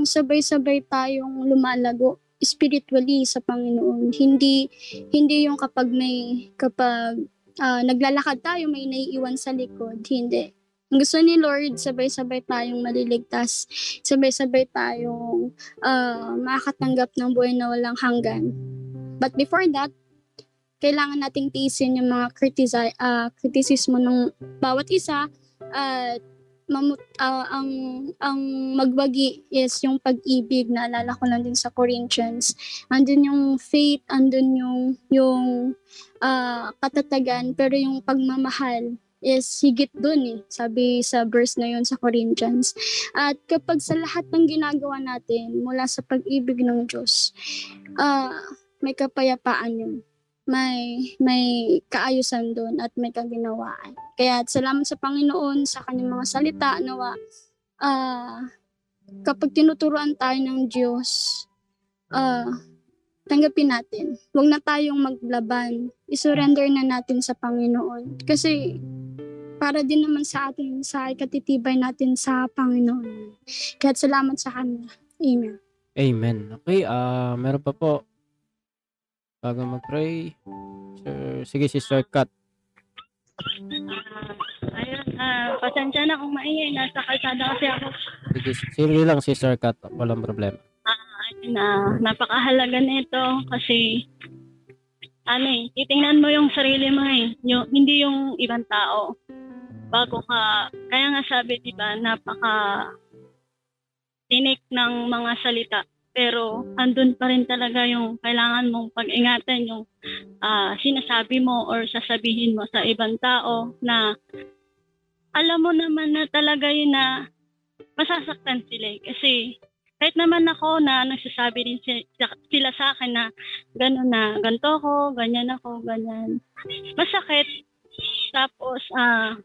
sabay-sabay tayong lumalago spiritually sa Panginoon. Hindi hindi yung kapag may kapag ah, naglalakad tayo may naiiwan sa likod, hindi. Ang gusto ni Lord, sabay-sabay tayong maliligtas, sabay-sabay tayong ah, makakatanggap ng buhay na walang hanggan. But before that, kailangan nating tiisin yung mga critisi- ah, kritisismo ng bawat isa at mamut ah, ang ang magbagi is yung pag-ibig. Naalala ko lang din sa Corinthians. Andun yung faith andun yung yung ah, katatagan. Pero yung pagmamahal is higit dun eh sabi sa verse na yun sa Corinthians. At kapag sa lahat ng ginagawa natin mula sa pag-ibig ng Diyos ah, may kapayapaan yun may may kaayusan doon at may kaginawaan. Kaya salamat sa Panginoon sa kanyang mga salita nawa ah kapag tinuturuan tayo ng Diyos ah tanggapin natin. Huwag na tayong maglaban. I-surrender na natin sa Panginoon. Kasi para din naman sa atin, sa ikatitibay natin sa Panginoon. Kaya salamat sa Kanya. Amen. Amen. Okay, ah meron pa po. Bago mag-pray. Sir, sige, Sister Kat. Ah, ayun, ah, pasensya na kung maingay. Nasa kalsada kasi ako. Sige, sige lang, Sister Kat. Walang problema. Ayun, na napakahalaga nito kasi ano eh, titingnan mo yung sarili mo eh, yung, hindi yung ibang tao. Bago ka, kaya nga sabi, di ba, napaka tinik ng mga salita. Pero andun pa rin talaga yung kailangan mong pag-ingatan yung ah, sinasabi mo or sasabihin mo sa ibang tao na alam mo naman na talaga yun na masasaktan sila eh. Kasi kahit naman ako na nagsasabi din si- sila sa akin na gano'n na ganito ako, ganyan ako, ganyan. Masakit. tapos, ah,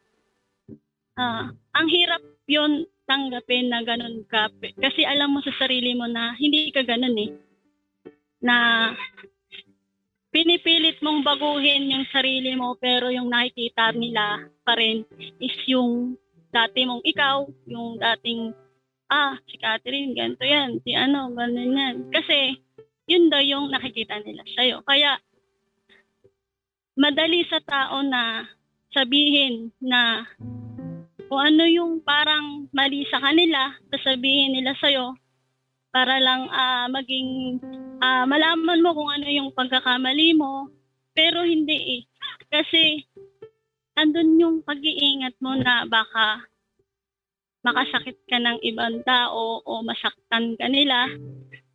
ah, ang hirap yon tanggapin na ganun ka. Kasi alam mo sa sarili mo na hindi ka ganun eh. Na pinipilit mong baguhin yung sarili mo pero yung nakikita nila pa rin is yung dati mong ikaw, yung dating ah, si Catherine, ganito yan, si ano, ganun yan. Kasi, yun daw yung nakikita nila sa'yo. Kaya, madali sa tao na sabihin na kung ano yung parang mali sa kanila, sasabihin nila sa'yo para lang ah, maging ah, malaman mo kung ano yung pagkakamali mo. Pero hindi eh. Kasi andun yung pag-iingat mo na baka makasakit ka ng ibang tao o masaktan ka nila.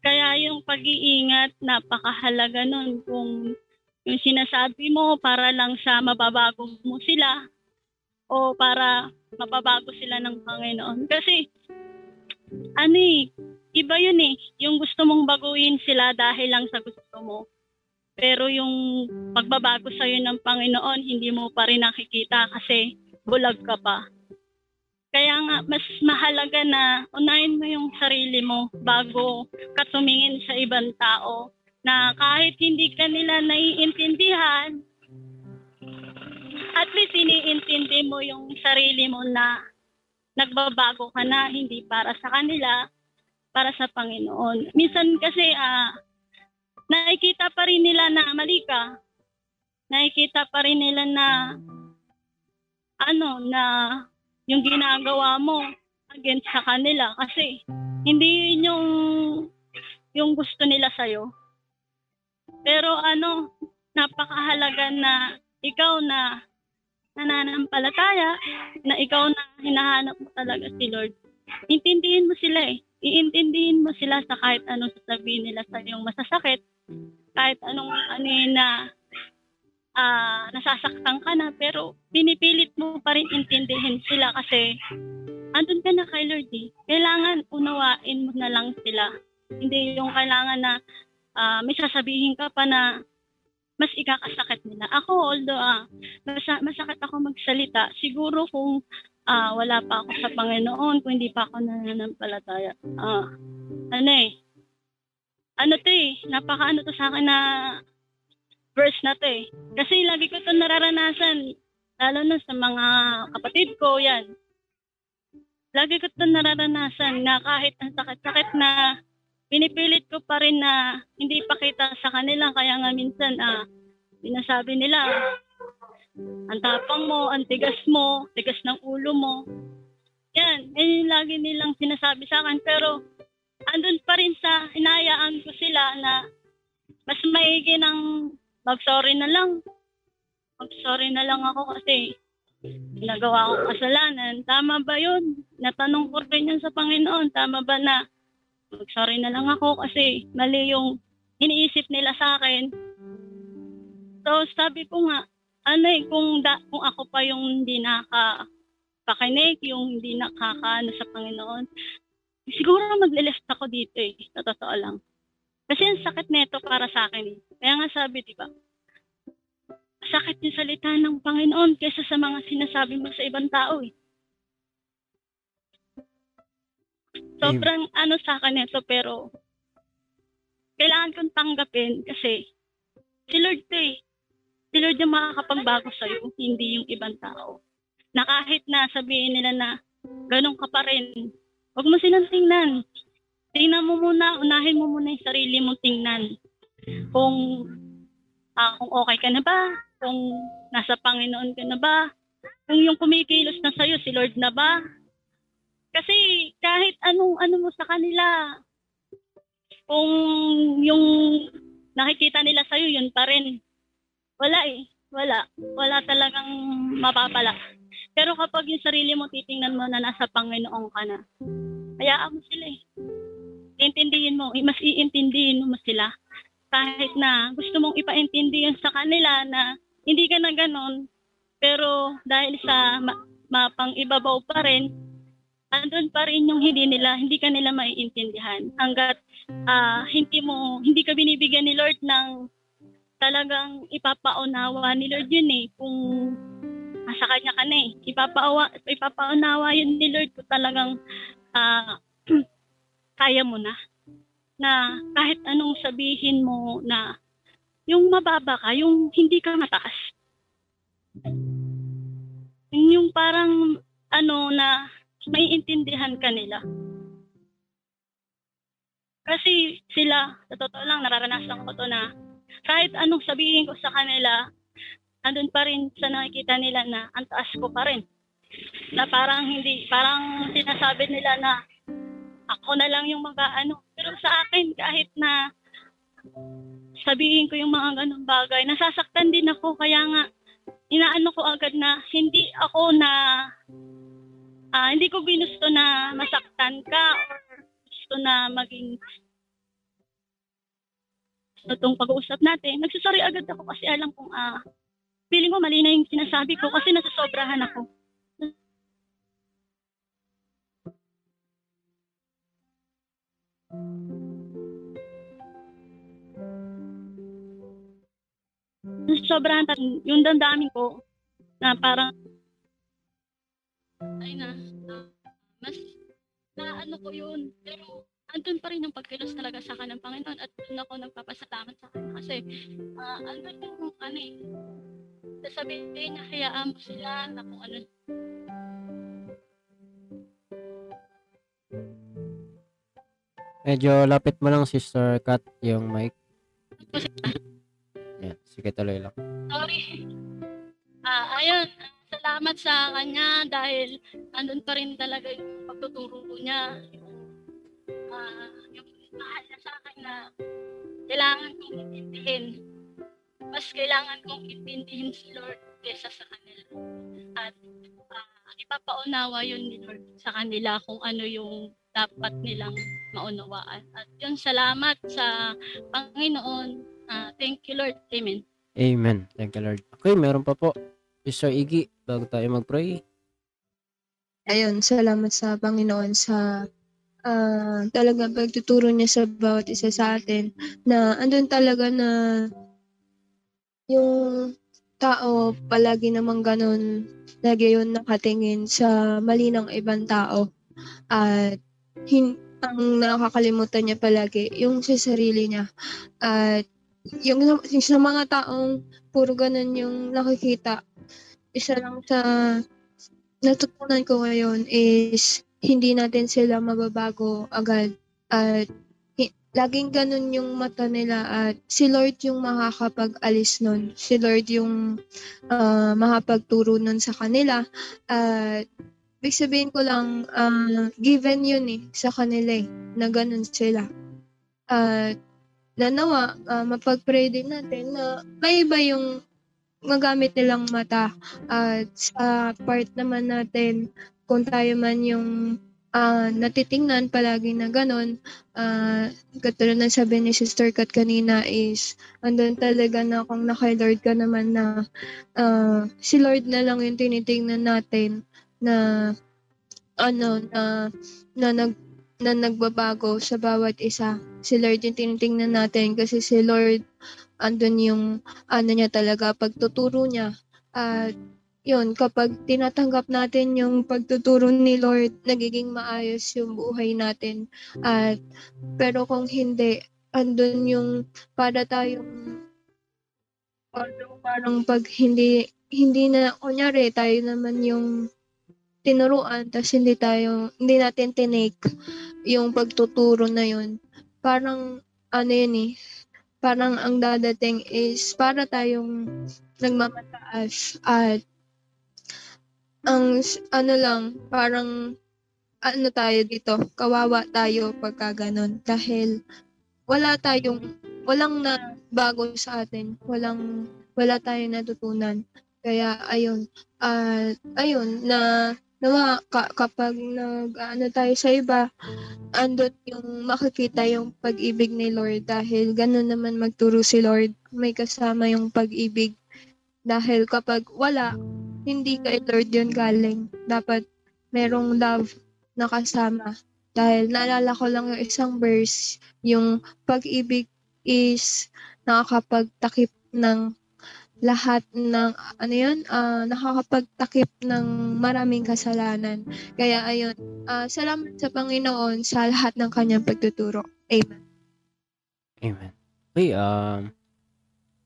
Kaya yung pag-iingat, napakahalaga nun kung yung sinasabi mo para lang sa mababago mo sila o para mapabago sila ng Panginoon. Kasi, ano eh, iba yun eh. Yung gusto mong baguhin sila dahil lang sa gusto mo. Pero yung pagbabago sa'yo ng Panginoon, hindi mo pa rin nakikita kasi bulag ka pa. Kaya nga, mas mahalaga na unahin mo yung sarili mo bago ka tumingin sa ibang tao na kahit hindi ka nila naiintindihan, at least iniintindi mo yung sarili mo na nagbabago ka na, hindi para sa kanila, para sa Panginoon. Minsan kasi, ah, nakikita pa rin nila na mali ka. Nakikita pa rin nila na, ano, na yung ginagawa mo against sa kanila. Kasi, hindi yun yung, yung gusto nila sa'yo. Pero ano, napakahalaga na ikaw na nananampalataya, na ikaw na hinahanap mo talaga si Lord. Intindihin mo sila eh. Iintindihin mo sila sa kahit anong sasabihin nila sa yung masasakit, kahit anong ano yun na ah, nasasaktan ka na, pero pinipilit mo pa rin intindihin sila kasi andun ka na kay Lord eh. Kailangan unawain mo na lang sila. Hindi yung kailangan na ah, may sasabihin ka pa na mas ikakasakit nila. Ako, although ah, masa- masakit ako magsalita, siguro kung ah, wala pa ako sa Panginoon, kung hindi pa ako nananampalataya, ah, ano eh, ano to eh, napaka ano to sa akin na verse na to eh. Kasi lagi ko to nararanasan, lalo na sa mga kapatid ko, yan. Lagi ko to nararanasan na kahit ang sakit-sakit na pinipilit ko pa rin na hindi pakita sa kanila. Kaya nga minsan, ah, binasabi nila, ang tapang mo, ang tigas mo, tigas ng ulo mo. Yan, yan yung lagi nilang sinasabi sa akin. Pero, andun pa rin sa, hinayaan ko sila na mas maigi ng mag-sorry na lang. Mag-sorry na lang ako kasi ginagawa ko kasalanan. Tama ba yun? Natanong ko rin yun sa Panginoon. Tama ba na mag-sorry na lang ako kasi mali yung iniisip nila sa akin. So, sabi ko nga, ano eh, kung, da, kung ako pa yung hindi nakakakinig, yung hindi nakakaano sa Panginoon, siguro magle-left ako dito eh, sa totoo lang. Kasi ang sakit nito para sa akin eh. Kaya nga sabi, di ba, sakit yung salita ng Panginoon kaysa sa mga sinasabi mo sa ibang tao eh. Sobrang ano sa akin nito pero kailangan kong tanggapin kasi si Lord to eh. Si Lord yung makakapagbago sa'yo, hindi yung ibang tao. Na kahit na sabihin nila na ganun ka pa rin, huwag mo silang tingnan. Tingnan mo muna, unahin mo muna yung sarili mong tingnan. Kung, ah, kung okay ka na ba, kung nasa Panginoon ka na ba, kung yung kumikilos na sa'yo, si Lord na ba? Kasi kahit anong ano mo sa kanila, kung yung nakikita nila sa'yo, yun pa rin. Wala eh. Wala. Wala talagang mapapala. Pero kapag yung sarili mo titingnan mo na nasa Panginoon ka na, hayaan mo sila eh. Intindihin mo. Mas iintindihin mo sila. Kahit na gusto mong ipaintindihan sa kanila na hindi ka na ganon, pero dahil sa ma- mapang ibabaw pa rin, andun pa rin yung hindi nila, hindi ka nila maiintindihan. Hanggat ah, hindi mo, hindi ka binibigyan ni Lord ng talagang ipapaunawa ni Lord yun eh. Kung nasa kanya ka na eh. Ipapaawa, ipapaunawa yun ni Lord kung talagang ah, kaya mo na. Na kahit anong sabihin mo na yung mababa ka, yung hindi ka mataas. Yung parang ano na may intindihan ka nila. Kasi sila, sa totoo lang, nararanasan ko to na kahit anong sabihin ko sa kanila, andun pa rin sa nakikita nila na ang taas ko pa rin. Na parang hindi, parang sinasabi nila na ako na lang yung mga ano. Pero sa akin, kahit na sabihin ko yung mga ganong bagay, nasasaktan din ako. Kaya nga, inaano ko agad na hindi ako na, ah, hindi ko ginusto na masaktan ka or gusto na maging sa itong pag-uusap natin, nagsasorry agad ako kasi alam kong ah, feeling ko mali na yung sinasabi ko kasi nasasobrahan ako. Ta- yung damdamin ko na parang ay na, ah, mas na ano ko yun, pero andun pa rin yung pagkilos talaga sa akin ng Panginoon at doon ako nagpapasalamat sa kanya kasi ah, andun yung ano eh, sasabihin niya, hayaan mo sila na kung ano. Medyo lapit mo lang, Sister Kat, yung mic. Yan, sige tuloy lang. Sorry. Ah, ayun, salamat sa kanya dahil andun pa rin talaga yung pagtuturo niya. Yung, ah, yung mahal niya sa akin na kailangan kong intindihin. Mas kailangan kong intindihin si Lord kesa sa kanila. At ah, ipapaunawa yun ni Lord sa kanila kung ano yung dapat nilang maunawaan. At yun, salamat sa Panginoon. Ah, thank you, Lord. Amen. Amen. Thank you, Lord. Okay, meron pa po. Sister Iggy, bago tayo mag-pray. ayun, salamat sa Panginoon sa ah talagang pagtuturo niya sa bawat isa sa atin na andun talaga na yung tao palagi namang ganun lagi yun nakatingin sa mali ng ibang tao. At hin- ang nakakalimutan niya palagi yung sa sarili niya. At yung yung sa mga taong puro ganun yung nakikita isa lang sa natutunan ko ngayon is hindi natin sila mababago agad at laging ganun yung mata nila at si Lord yung makakapag-alis nun. Si Lord yung ah, makapagturo nun sa kanila at Ibig sabihin ko lang, ah, given yun eh, sa kanila eh, na ganun sila. At nanawa, uh, mapag-pray din natin na may iba yung magamit nilang mata. At sa part naman natin, kung tayo man yung ah, natitingnan palagi na ganun, ah, katulad ng sabi ni Sister Kat kanina is, andun talaga na kung naka Lord ka naman na ah, si Lord na lang yung tinitingnan natin na ano na na nag na nagbabago sa bawat isa. Si Lord yung tinitingnan natin kasi si Lord andun yung ano niya talaga pagtuturo niya at yun, kapag tinatanggap natin yung pagtuturo ni Lord, nagiging maayos yung buhay natin. At, pero kung hindi, andun yung para tayong parang, parang pag hindi, hindi na, kunyari, tayo naman yung tinuruan, tapos hindi tayo, hindi natin tinake yung pagtuturo na yun. Parang, ano yun eh, parang ang dadating is para tayong nagmamataas at ang ano lang, parang ano tayo dito, kawawa tayo pagka ganun. Dahil wala tayong, walang na bago sa atin. Walang, wala tayong natutunan. Kaya ayun, at ayun, na nawa ka, kapag nag ano tayo sa iba, andun yung makikita yung pag-ibig ni Lord dahil ganun naman magturo si Lord. May kasama yung pag-ibig. Dahil kapag wala, hindi kay Lord yun galing. Dapat merong love na kasama. Dahil naalala ko lang yung isang verse, yung pag-ibig is nakakapagtakip ng lahat ng ano yun, ah, nakakapagtakip ng maraming kasalanan. Kaya ayun, ah, salamat sa Panginoon sa lahat ng kanyang pagtuturo. Amen. Amen. Okay, um,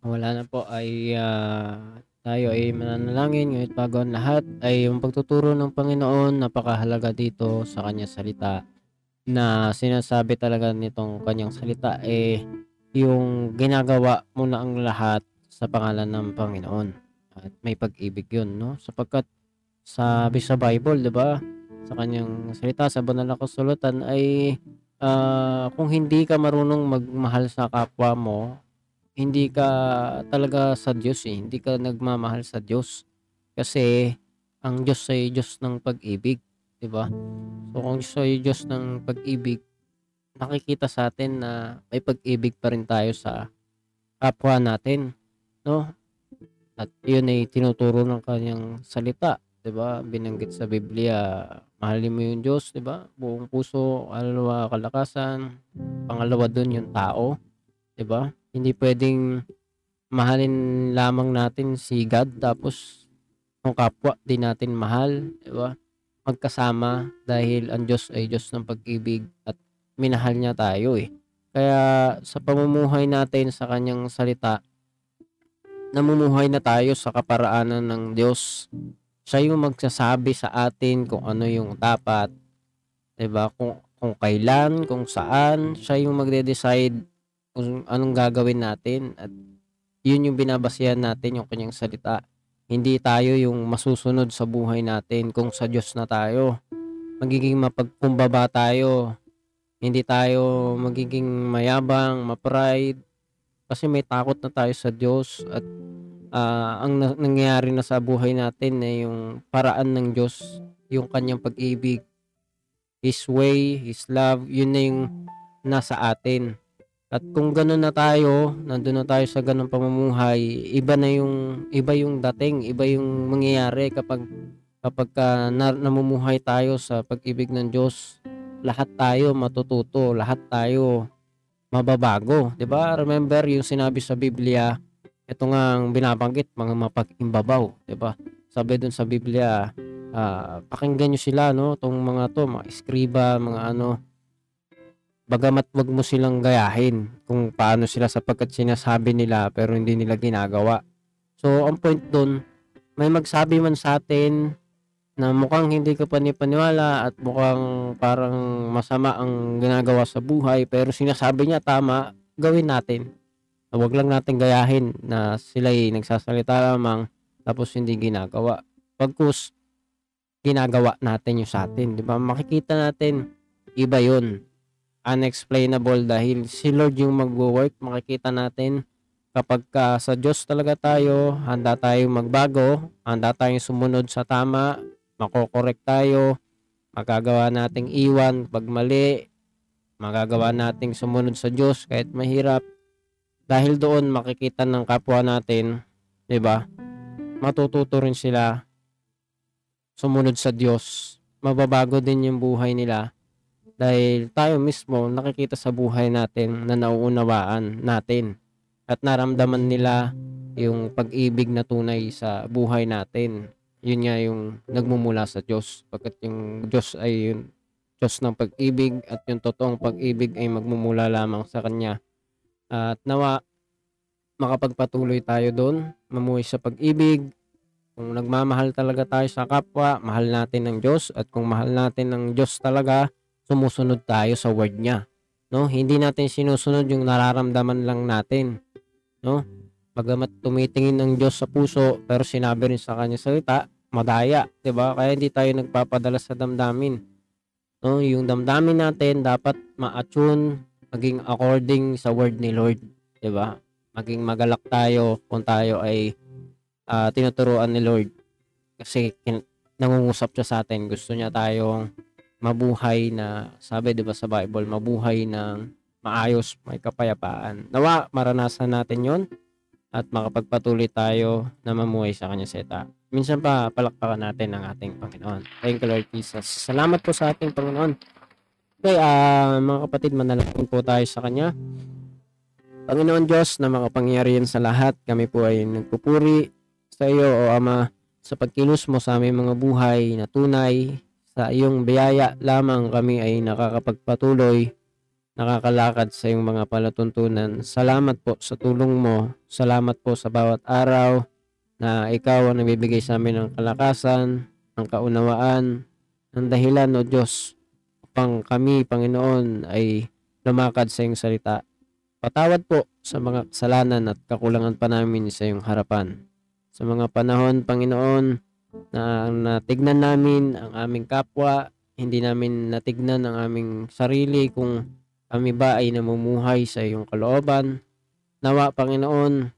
wala na po ay ah, tayo ay mananalangin ngunit bago ang lahat ay yung pagtuturo ng Panginoon napakahalaga dito sa kanyang salita na sinasabi talaga nitong kanyang salita eh yung ginagawa mo na ang lahat sa pangalan ng Panginoon at may pag-ibig yun no sapagkat sabi sa Bible 'di ba sa kanyang salita sa banal na kasulatan ay ah, kung hindi ka marunong magmahal sa kapwa mo, hindi ka talaga sa Diyos eh. Hindi ka nagmamahal sa Diyos. Kasi ang Diyos ay Diyos ng pag-ibig. 'di ba? So kung Diyos ay Diyos ng pag-ibig, nakikita sa atin na may pag-ibig pa rin tayo sa kapwa natin. No? At yun ay tinuturo ng kanyang salita. 'di ba? Binanggit sa Biblia, mahalin mo yung Diyos, 'di ba? Buong puso, kaluluwa, kalakasan. Pangalawa doon yung tao, 'di ba? Hindi pwedeng mahalin lamang natin si God tapos yung kapwa di natin mahal, 'di ba? Magkasama dahil ang Diyos ay Diyos ng pag-ibig at minahal niya tayo eh. Kaya sa pamumuhay natin sa kanyang salita, namumuhay na tayo sa kaparaanan ng Diyos siya yung magsasabi sa atin kung ano yung dapat, 'di ba? Kung kung kailan, kung saan, siya yung magde-decide kung anong gagawin natin at yun yung binabasihan natin yung kanyang salita. Hindi tayo yung masusunod sa buhay natin kung sa Diyos na tayo. Magiging mapagkumbaba tayo. Hindi tayo magiging mayabang, ma-pride kasi may takot na tayo sa Diyos at ah, ang na- nangyayari na sa buhay natin ay yung paraan ng Diyos, yung kanyang pag-ibig, His way, His love, yun na yung nasa atin. At kung gano'n na tayo, nandun na tayo sa ganong pamumuhay, iba na yung, iba yung dating, iba yung mangyayari kapag, kapag ka na, namumuhay tayo sa pag-ibig ng Diyos, lahat tayo matututo, lahat tayo mababago. 'di ba Remember yung sinabi sa Biblia, ito nga ang binabanggit, mga mapag-imbabaw, 'di ba? Sabi dun sa Biblia, ah, pakinggan nyo sila, no? Tong mga to, mga eskriba, mga ano, bagamat wag mo silang gayahin kung paano sila sapagkat sinasabi nila pero hindi nila ginagawa. So, ang point dun, may magsabi man sa atin na mukhang hindi ka panipaniwala at mukhang parang masama ang ginagawa sa buhay pero sinasabi niya tama, gawin natin. Huwag lang natin gayahin na sila'y nagsasalita lamang tapos hindi ginagawa. Pagkus ginagawa natin yung sa atin, di ba? Makikita natin iba yun. Unexplainable dahil si Lord yung magwo-work, makikita natin kapag ka sa Diyos talaga tayo, handa tayong magbago, handa tayong sumunod sa tama, makokorek tayo, magagawa nating iwan pag mali, magagawa nating sumunod sa Diyos kahit mahirap. Dahil doon makikita ng kapwa natin, 'di ba? Matututo rin sila sumunod sa Diyos. Mababago din yung buhay nila dahil tayo mismo nakikita sa buhay natin na nauunawaan natin at naramdaman nila yung pag-ibig na tunay sa buhay natin. Yun nga yung nagmumula sa Diyos. Pagkat yung Diyos ay yung Diyos ng pag-ibig at yung totoong pag-ibig ay magmumula lamang sa Kanya. At nawa makapagpatuloy tayo doon, mamuhay sa pag-ibig. Kung nagmamahal talaga tayo sa kapwa, mahal natin ng Diyos. At kung mahal natin ng Diyos talaga, sumusunod tayo sa word niya. No? Hindi natin sinusunod yung nararamdaman lang natin. No? Bagamat tumitingin ng Diyos sa puso, pero sinabi rin sa kanya salita, madaya, 'di ba? Kaya hindi tayo nagpapadala sa damdamin. No, yung damdamin natin dapat ma-attune maging according sa word ni Lord, 'di ba? Maging magalak tayo kung tayo ay ah, tinuturuan ni Lord. Kasi kin- nangungusap siya sa atin, gusto niya tayong mabuhay na sabi 'di ba sa Bible, mabuhay ng maayos, may kapayapaan. Nawa maranasan natin 'yon at makapagpatuloy tayo na mamuhay sa kanya seta. Minsan pa palakpakan natin ang ating Panginoon. Thank you Lord Jesus. Salamat po sa ating Panginoon. Okay, ah mga kapatid, manalangin po tayo sa kanya. Panginoon Diyos na makapangyarihan sa lahat, kami po ay nagpupuri sa iyo o Ama sa pagkilos mo sa aming mga buhay na tunay. Sa iyong biyaya lamang kami ay nakakapagpatuloy, nakakalakad sa iyong mga palatuntunan. Salamat po sa tulong mo. Salamat po sa bawat araw na ikaw ang nabibigay sa amin ng kalakasan, ng kaunawaan, ng dahilan o Diyos upang kami, Panginoon, ay lumakad sa iyong salita. Patawad po sa mga kasalanan at kakulangan pa namin sa iyong harapan. Sa mga panahon, Panginoon, na natignan namin ang aming kapwa, hindi namin natignan ang aming sarili kung kami ba ay namumuhay sa iyong kalooban. Nawa, Panginoon,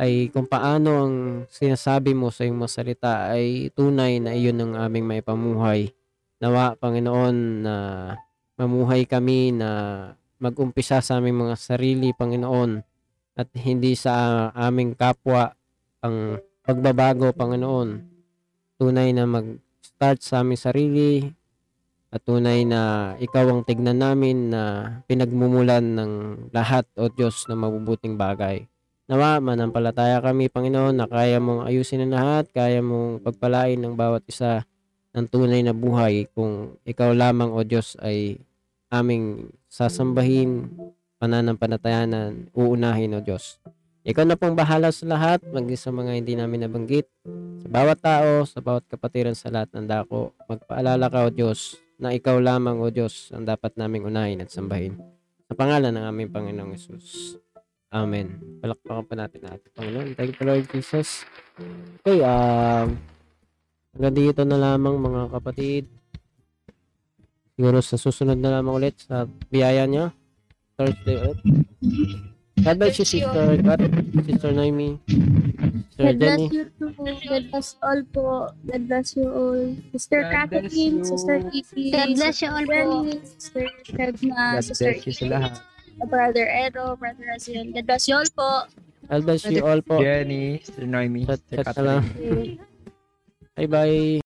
ay kung paano ang sinasabi mo sa iyong mga salita ay tunay na iyon ang aming may pamuhay. Nawa, Panginoon, na mamuhay kami na mag-umpisa sa aming mga sarili, Panginoon, at hindi sa aming kapwa ang pagbabago, Panginoon. Tunay na mag-start sa aming sarili at tunay na ikaw ang tignan namin na pinagmumulan ng lahat, O Diyos, na mabubuting bagay. Nawa, manampalataya kami, Panginoon, na kaya mong ayusin ang lahat, kaya mong pagpalain ng bawat isa ng tunay na buhay kung ikaw lamang, O Diyos, ay aming sasambahin, pananampalatayanan, uunahin, O Diyos. Ikaw na pong bahala sa lahat, maging sa mga hindi namin nabanggit. Sa bawat tao, sa bawat kapatiran sa lahat ng dako, magpaalala ka, O Diyos, na ikaw lamang, O Diyos, ang dapat naming unahin at sambahin. Sa pangalan ng aming Panginoong Yesus. Amen. Palakpakan pa natin ang ating Panginoon. Thank you, Lord Jesus. Okay, um, hanggang dito na lamang mga kapatid. Siguro sa susunod na lamang ulit sa biyaya niya. Thursday ulit. God bless you, Sister Kat, Sister Noemi, Sister God bless Jenny. you too. God bless all po. God bless you all. Sister God bless Catherine, you. Sister Kitty, God bless you all po. Sister Edna, God Sister bless you sa lahat. Brother Edo, Brother Aziel. God bless you all po. God bless you all po. Jenny, Sir Noemi, Sir. Catherine. Bye-bye.